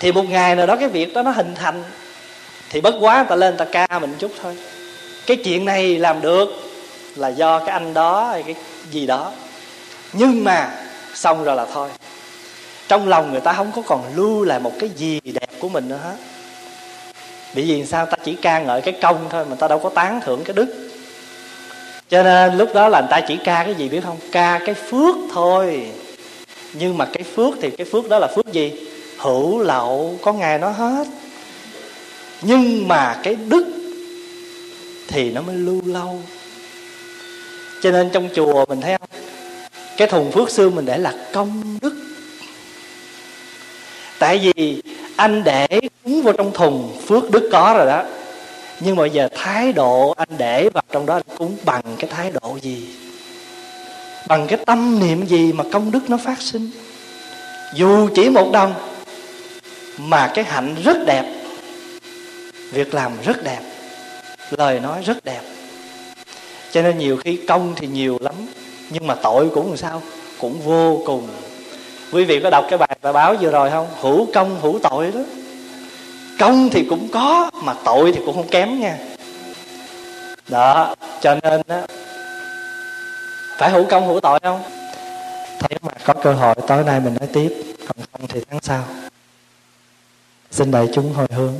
Thì một ngày nào đó cái việc đó nó hình thành thì bất quá ta lên ta ca mình chút thôi. Cái chuyện này làm được là do cái anh đó hay cái gì đó. Nhưng mà xong rồi là thôi. Trong lòng người ta không có còn lưu lại một cái gì đẹp của mình nữa hết. Bị vì sao? Ta chỉ ca ngợi cái công thôi mà ta đâu có tán thưởng cái đức. Cho nên lúc đó là người ta chỉ ca cái gì biết không? Ca cái phước thôi. Nhưng mà cái phước thì cái phước đó là phước gì? Hữu lậu, có ngày nó hết nhưng mà cái đức thì nó mới lưu lâu. Cho nên trong chùa mình thấy không? Cái thùng phước xương mình để là công đức. Tại vì anh để cúng vào trong thùng phước đức có rồi đó. Nhưng mà giờ thái độ anh để vào trong đó, anh cúng bằng cái thái độ gì? Bằng cái tâm niệm gì mà công đức nó phát sinh? Dù chỉ một đồng, mà cái hạnh rất đẹp việc làm rất đẹp lời nói rất đẹp. Cho nên nhiều khi công thì nhiều lắm nhưng mà tội cũng làm sao? Cũng vô cùng. Quý vị có đọc cái bài bài báo vừa rồi không? Hữu công hữu tội đó. Công thì cũng có mà tội thì cũng không kém nha. Đó cho nên đó, phải hữu công hữu tội không? Thấy mà có cơ hội tối nay mình nói tiếp còn không thì tháng sau. Xin đại chúng hồi hướng.